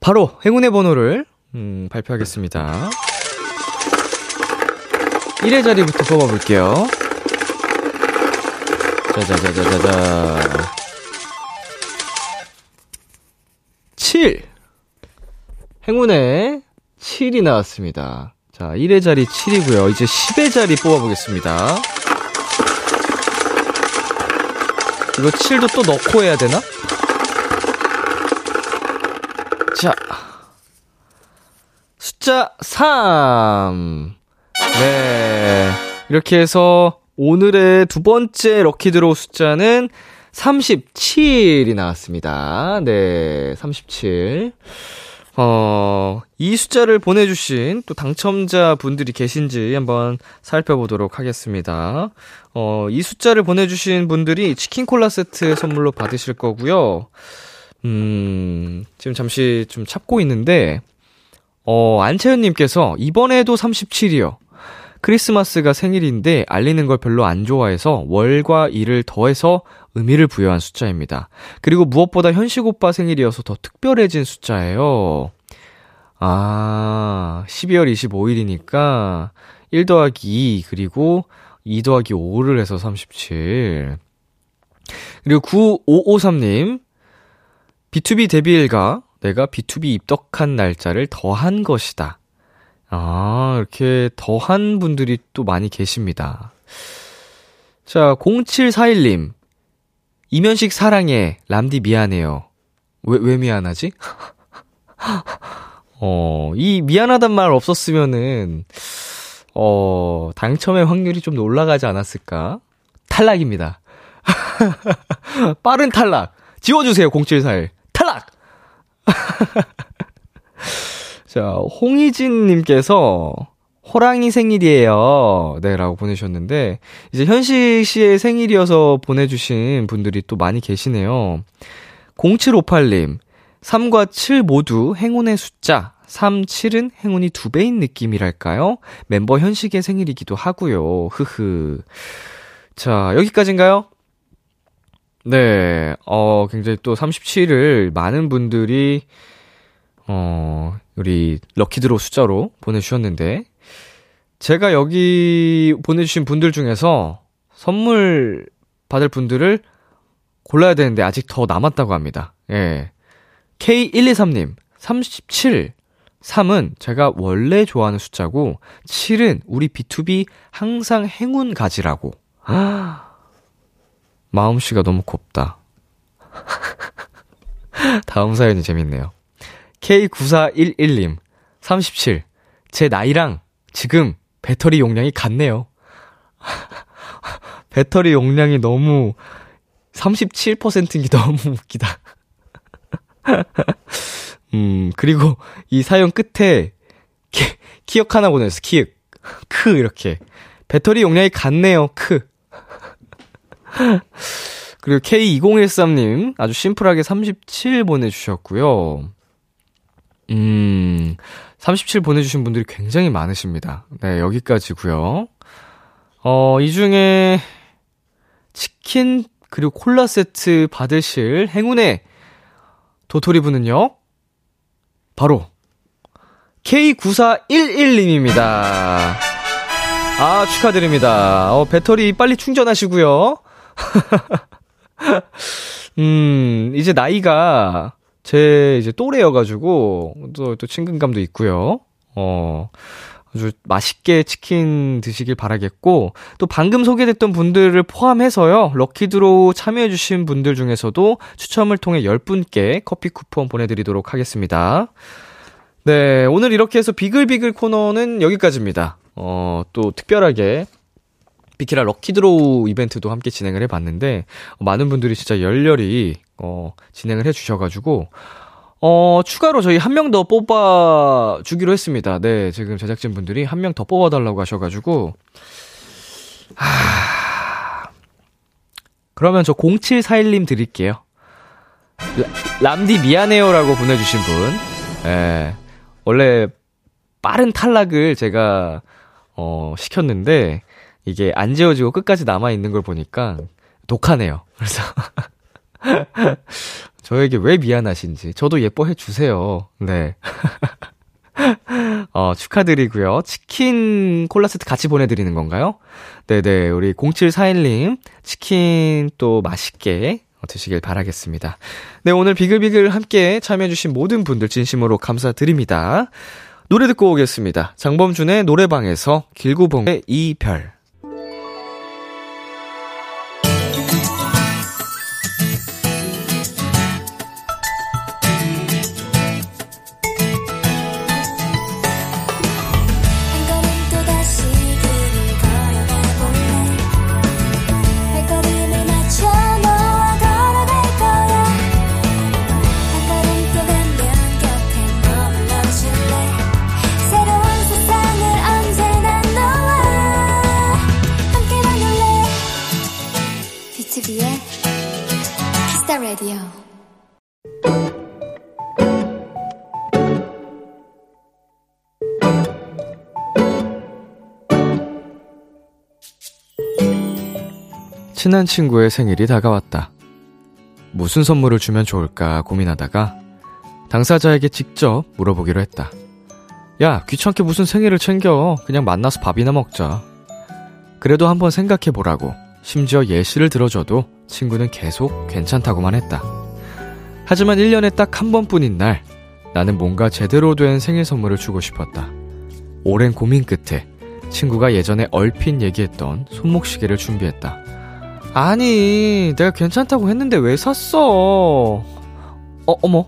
바로 행운의 번호를 음, 발표하겠습니다. 1의 자리부터 뽑아볼게요. 자자자자자자. 7. 행운의 7이 나왔습니다. 자, 1의 자리 7이고요. 이제 10의 자리 뽑아보겠습니다. 이거 7도 또 넣고 해야 되나? 자. 숫자 3. 네. 이렇게 해서 오늘의 두 번째 럭키드로우 숫자는 37이 나왔습니다. 네, 37. 어, 이 숫자를 보내주신 또 당첨자 분들이 계신지 한번 살펴보도록 하겠습니다. 어, 이 숫자를 보내주신 분들이 치킨 콜라 세트 선물로 받으실 거고요. 음, 지금 잠시 좀 찾고 있는데, 어, 안채연님께서 이번에도 37이요. 크리스마스가 생일인데 알리는 걸 별로 안 좋아해서 월과 일을 더해서 의미를 부여한 숫자입니다. 그리고 무엇보다 현식 오빠 생일이어서 더 특별해진 숫자예요. 아, 12월 25일이니까 1 더하기 2, 그리고 2 더하기 5를 해서 37. 그리고 9553님, B2B 데뷔일가 내가 B2B 입덕한 날짜를 더한 것이다. 아, 이렇게 더한 분들이 또 많이 계십니다. 자, 0741님. 이면식 사랑해. 람디 미안해요. 왜, 왜 미안하지? <laughs> 어, 이 미안하단 말 없었으면은, 어, 당첨의 확률이 좀 올라가지 않았을까? 탈락입니다. <laughs> 빠른 탈락. 지워주세요, 0741. 탈락! <laughs> 자, 홍희진님께서 호랑이 생일이에요. 네, 라고 보내셨는데, 이제 현식 씨의 생일이어서 보내주신 분들이 또 많이 계시네요. 0758님, 3과 7 모두 행운의 숫자, 3, 7은 행운이 두 배인 느낌이랄까요? 멤버 현식의 생일이기도 하고요. 흐흐. 자, 여기까지인가요? 네, 어, 굉장히 또 37을 많은 분들이, 어, 우리 럭키드로 숫자로 보내주셨는데, 제가 여기 보내주신 분들 중에서 선물 받을 분들을 골라야 되는데 아직 더 남았다고 합니다. 예. K123님, 37. 3은 제가 원래 좋아하는 숫자고, 7은 우리 B2B 항상 행운 가지라고. <gasps> 마음씨가 너무 곱다. <laughs> 다음 사연이 재밌네요. K9411님, 37. 제 나이랑 지금 배터리 용량이 같네요. <laughs> 배터리 용량이 너무 37%인 게 너무 웃기다. <laughs> 음, 그리고 이 사연 끝에 키, 키역 하나 보냈어, 키역. 크, 이렇게. 배터리 용량이 같네요, 크. <laughs> 그리고 K2013님, 아주 심플하게 37 보내주셨고요. 음, 37 보내주신 분들이 굉장히 많으십니다. 네, 여기까지고요 어, 이 중에 치킨 그리고 콜라 세트 받으실 행운의 도토리 분은요, 바로 K9411님입니다. 아, 축하드립니다. 어, 배터리 빨리 충전하시고요. <laughs> 음, 이제 나이가 제 이제 또래여가지고, 또, 또 친근감도 있고요. 어, 아주 맛있게 치킨 드시길 바라겠고, 또 방금 소개됐던 분들을 포함해서요, 럭키드로우 참여해주신 분들 중에서도 추첨을 통해 10분께 커피 쿠폰 보내드리도록 하겠습니다. 네, 오늘 이렇게 해서 비글비글 코너는 여기까지입니다. 어, 또 특별하게 비키라 lucky draw 이벤트도 함께 진행을 해봤는데, 어, 많은 분들이 진짜 열렬히, 어, 진행을 해주셔가지고, 어, 추가로 저희 한 명 더 뽑아주기로 했습니다. 네, 지금 제작진 분들이 한 명 더 뽑아달라고 하셔가지고, 하... 그러면 저 0741님 드릴게요. 라, 람디 미안해요라고 보내주신 분. 예. 원래 빠른 탈락을 제가, 어, 시켰는데, 이게 안 지워지고 끝까지 남아있는 걸 보니까 독하네요. 그래서 <laughs> <laughs> 저에게 왜 미안하신지 저도 예뻐해 주세요. 네. <laughs> 어, 축하드리고요. 치킨 콜라 세트 같이 보내드리는 건가요? 네네. 우리 0741님, 치킨 또 맛있게 드시길 바라겠습니다. 네, 오늘 비글비글 함께 참여해주신 모든 분들 진심으로 감사드립니다. 노래 듣고 오겠습니다. 장범준의 노래방에서 길고봉의 이별. 친한 친구의 생일이 다가왔다. 무슨 선물을 주면 좋을까 고민하다가 당사자에게 직접 물어보기로 했다. 야, 귀찮게 무슨 생일을 챙겨. 그냥 만나서 밥이나 먹자. 그래도 한번 생각해보라고. 심지어 예시를 들어줘도 친구는 계속 괜찮다고만 했다. 하지만 1년에 딱 한 번뿐인 날, 나는 뭔가 제대로 된 생일 선물을 주고 싶었다. 오랜 고민 끝에 친구가 예전에 얼핏 얘기했던 손목시계를 준비했다. 아니, 내가 괜찮다고 했는데 왜 샀어? 어, 어머.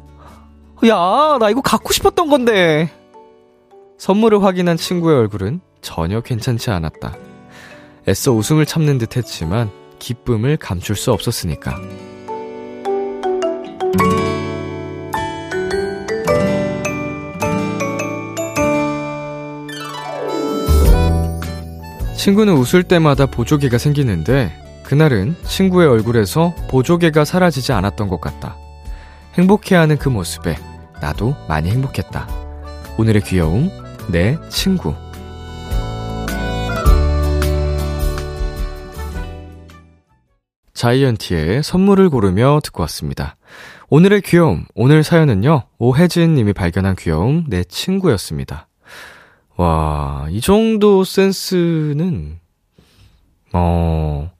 야, 나 이거 갖고 싶었던 건데. 선물을 확인한 친구의 얼굴은 전혀 괜찮지 않았다. 애써 웃음을 참는 듯 했지만 기쁨을 감출 수 없었으니까. 친구는 웃을 때마다 보조개가 생기는데 그날은 친구의 얼굴에서 보조개가 사라지지 않았던 것 같다. 행복해하는 그 모습에 나도 많이 행복했다. 오늘의 귀여움, 내 친구. 자이언티의 선물을 고르며 듣고 왔습니다. 오늘의 귀여움, 오늘 사연은요, 오혜진 님이 발견한 귀여움, 내 친구였습니다. 와, 이 정도 센스는, 어,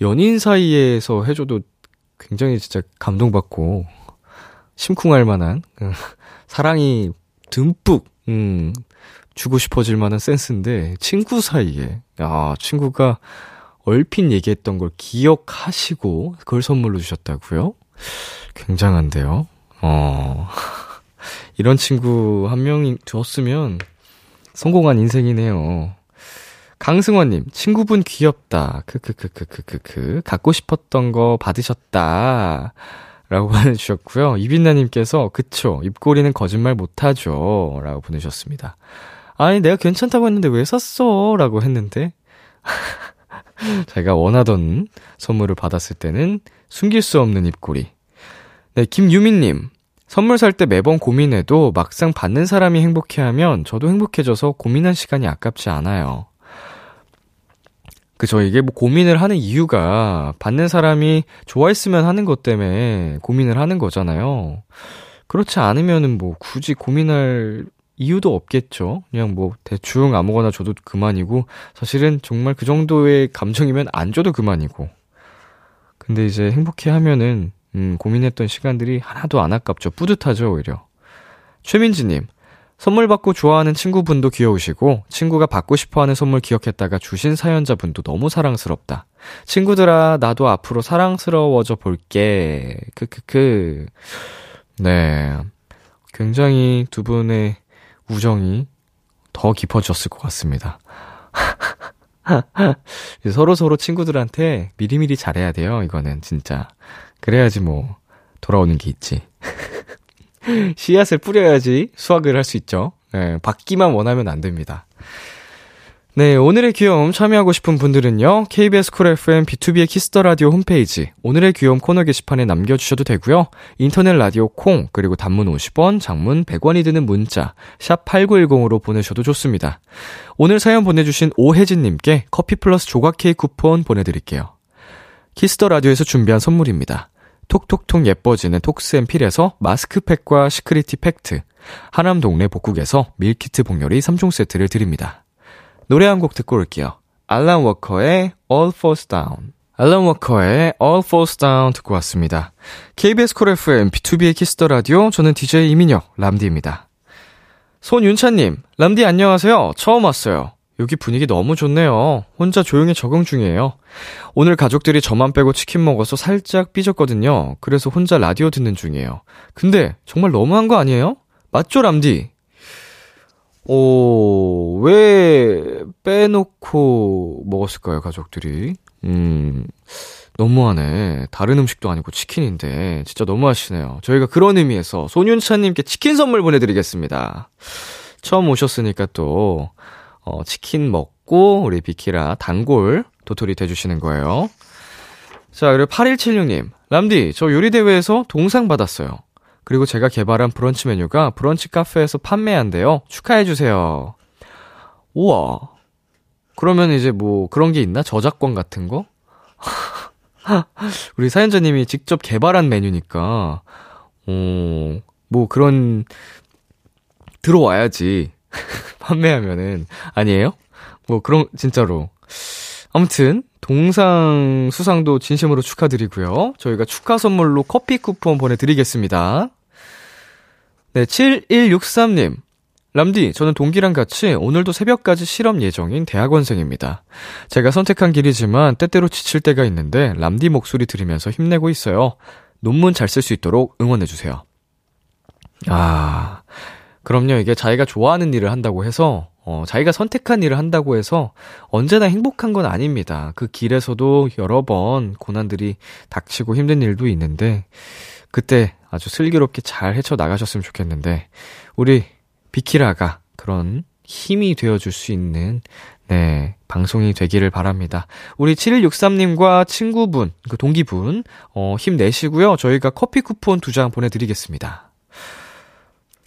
연인 사이에서 해줘도 굉장히 진짜 감동받고 심쿵할 만한 그 <laughs> 사랑이 듬뿍 음, 주고 싶어질 만한 센스인데, 친구 사이에, 야, 친구가 얼핏 얘기했던 걸 기억하시고, 그걸 선물로 주셨다고요? 굉장한데요? 어, <laughs> 이런 친구 한 명이 줬으면 성공한 인생이네요. 강승원님, 친구분 귀엽다. 크크크크크크크. 갖고 싶었던 거 받으셨다. 라고 <laughs> 보내주셨고요. 이빈나님께서, 그쵸. 입꼬리는 거짓말 못하죠. 라고 보내주셨습니다. 아니, 내가 괜찮다고 했는데 왜 샀어? 라고 했는데, <laughs> 제가 원하던 선물을 받았을 때는 숨길 수 없는 입꼬리. 네, 김유민님. 선물 살 때 매번 고민해도 막상 받는 사람이 행복해하면 저도 행복해져서 고민한 시간이 아깝지 않아요. 그죠. 이게 뭐 고민을 하는 이유가 받는 사람이 좋아했으면 하는 것 때문에 고민을 하는 거잖아요. 그렇지 않으면은 뭐 굳이 고민할 이유도 없겠죠. 그냥 뭐 대충 아무거나 줘도 그만이고 사실은 정말 그 정도의 감정이면 안 줘도 그만이고. 근데 이제 행복해 하면은 음, 고민했던 시간들이 하나도 안 아깝죠. 뿌듯하죠, 오히려. 최민지 님, 선물 받고 좋아하는 친구분도 귀여우시고, 친구가 받고 싶어 하는 선물 기억했다가 주신 사연자분도 너무 사랑스럽다. 친구들아, 나도 앞으로 사랑스러워져 볼게. 크크크. 네. 굉장히 두 분의 우정이 더 깊어졌을 것 같습니다. <laughs> 서로 서로 친구들한테 미리미리 잘해야 돼요, 이거는 진짜. 그래야지 뭐 돌아오는 게 있지. <laughs> <laughs> 씨앗을 뿌려야지 수확을 할 수 있죠. 네, 받기만 원하면 안 됩니다. 네, 오늘의 귀여움 참여하고 싶은 분들은요, KBS Cool FM 비투비의 Kiss the Radio 홈페이지, 오늘의 귀여움 코너 게시판에 남겨 주셔도 되고요 인터넷 라디오 콩, 그리고 단문 50원, 장문 100원이 드는 문자, 샵 8910으로 보내셔도 좋습니다. 오늘 사연 보내 주신 오혜진 님께 커피 플러스 조각 케이크 쿠폰 보내 드릴게요. Kiss the Radio에서 준비한 선물입니다. 톡톡톡 예뻐지는 톡스앤필에서 마스크팩과 시크리티 팩트, 하남 동네 복국에서 밀키트 복요리 3종 세트를 드립니다. 노래 한 곡 듣고 올게요. 알란 워커의 All Falls Down. 알란 워커의 All Falls Down 듣고 왔습니다. KBS Cool FM 비투비의 Kiss the Radio 저는 DJ 이민혁 람디입니다. 손윤찬님, 람디 안녕하세요. 처음 왔어요. 여기 분위기 너무 좋네요. 혼자 조용히 적응 중이에요. 오늘 가족들이 저만 빼고 치킨 먹어서 살짝 삐졌거든요. 그래서 혼자 라디오 듣는 중이에요. 근데 정말 너무한 거 아니에요? 맞죠, 람디? 오, 왜 빼놓고 먹었을까요, 가족들이? 음, 너무하네. 다른 음식도 아니고 치킨인데, 진짜 너무하시네요. 저희가 그런 의미에서 손윤찬님께 치킨 선물 보내드리겠습니다. 처음 오셨으니까 또, 어, 치킨 먹고, 우리 비키라 단골 도토리 돼주시는 거예요. 자, 그리고 8176님. 람디, 저 요리대회에서 동상 받았어요. 그리고 제가 개발한 브런치 메뉴가 브런치 카페에서 판매한대요. 축하해주세요. 우와. 그러면 이제 뭐 그런 게 있나? 저작권 같은 거? <laughs> 우리 사연자님이 직접 개발한 메뉴니까, 어, 뭐 그런, 들어와야지. <laughs> 판매하면은. 아니에요? 뭐 그런, 진짜로. 아무튼, 동상 수상도 진심으로 축하드리고요. 저희가 축하 선물로 커피 쿠폰 보내드리겠습니다. 네, 7163님. 람디, 저는 동기랑 같이 오늘도 새벽까지 실험 예정인 대학원생입니다. 제가 선택한 길이지만 때때로 지칠 때가 있는데 람디 목소리 들으면서 힘내고 있어요. 논문 잘 쓸 수 있도록 응원해주세요. 아, 그럼요. 이게 자기가 좋아하는 일을 한다고 해서, 어, 자기가 선택한 일을 한다고 해서 언제나 행복한 건 아닙니다. 그 길에서도 여러 번 고난들이 닥치고 힘든 일도 있는데, 그때 아주 슬기롭게 잘 헤쳐나가셨으면 좋겠는데, 우리 비키라가 그런 힘이 되어줄 수 있는, 네, 방송이 되기를 바랍니다. 우리 7163님과 친구분, 그 동기분, 어, 힘내시고요. 저희가 커피 쿠폰 두 장 보내드리겠습니다.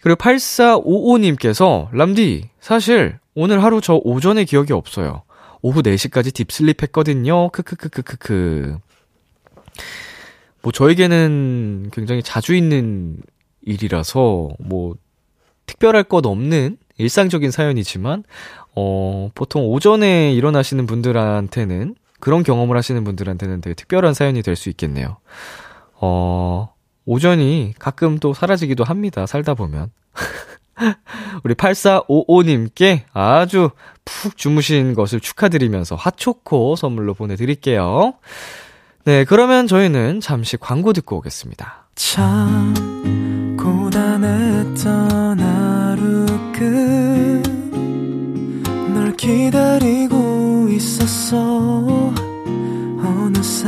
그리고 8455님께서, 람디, 사실, 오늘 하루 저 오전에 기억이 없어요. 오후 4시까지 딥슬립 했거든요. 크크크크크크. 뭐 저에게는 굉장히 자주 있는 일이라서 뭐 특별할 것 없는 일상적인 사연이지만 어 보통 오전에 일어나시는 분들한테는 그런 경험을 하시는 분들한테는 되게 특별한 사연이 될 수 있겠네요. 어 오전이 가끔 또 사라지기도 합니다. 살다 보면. <laughs> 우리 8455님께 아주 푹 주무신 것을 축하드리면서 핫초코 선물로 보내드릴게요. 네, 그러면 저희는 잠시 광고 듣고 오겠습니다. 참 고단했던 하루 끝널 기다리고 있었어 어느새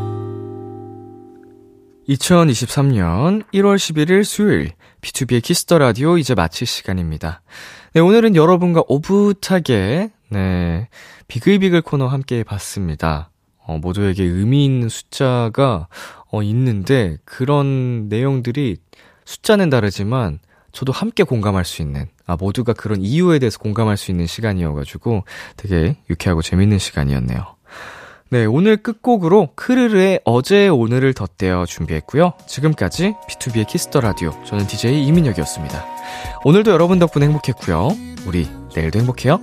2023년 1월 11일 수요일 비투비의 Kiss the Radio 이제 마칠 시간입니다. 네, 오늘은 여러분과 오붓하게 네, 비글비글 코너 함께 해 봤습니다. 어, 모두에게 의미 있는 숫자가 어, 있는데 그런 내용들이 숫자는 다르지만 저도 함께 공감할 수 있는 아 모두가 그런 이유에 대해서 공감할 수 있는 시간이어가지고 되게 유쾌하고 재밌는 시간이었네요. 네, 오늘 끝곡으로 크르르의 어제의 오늘을 덧대어 준비했고요. 지금까지 비투비의 Kiss the Radio 저는 DJ 이민혁이었습니다. 오늘도 여러분 덕분에 행복했고요. 우리 내일도 행복해요.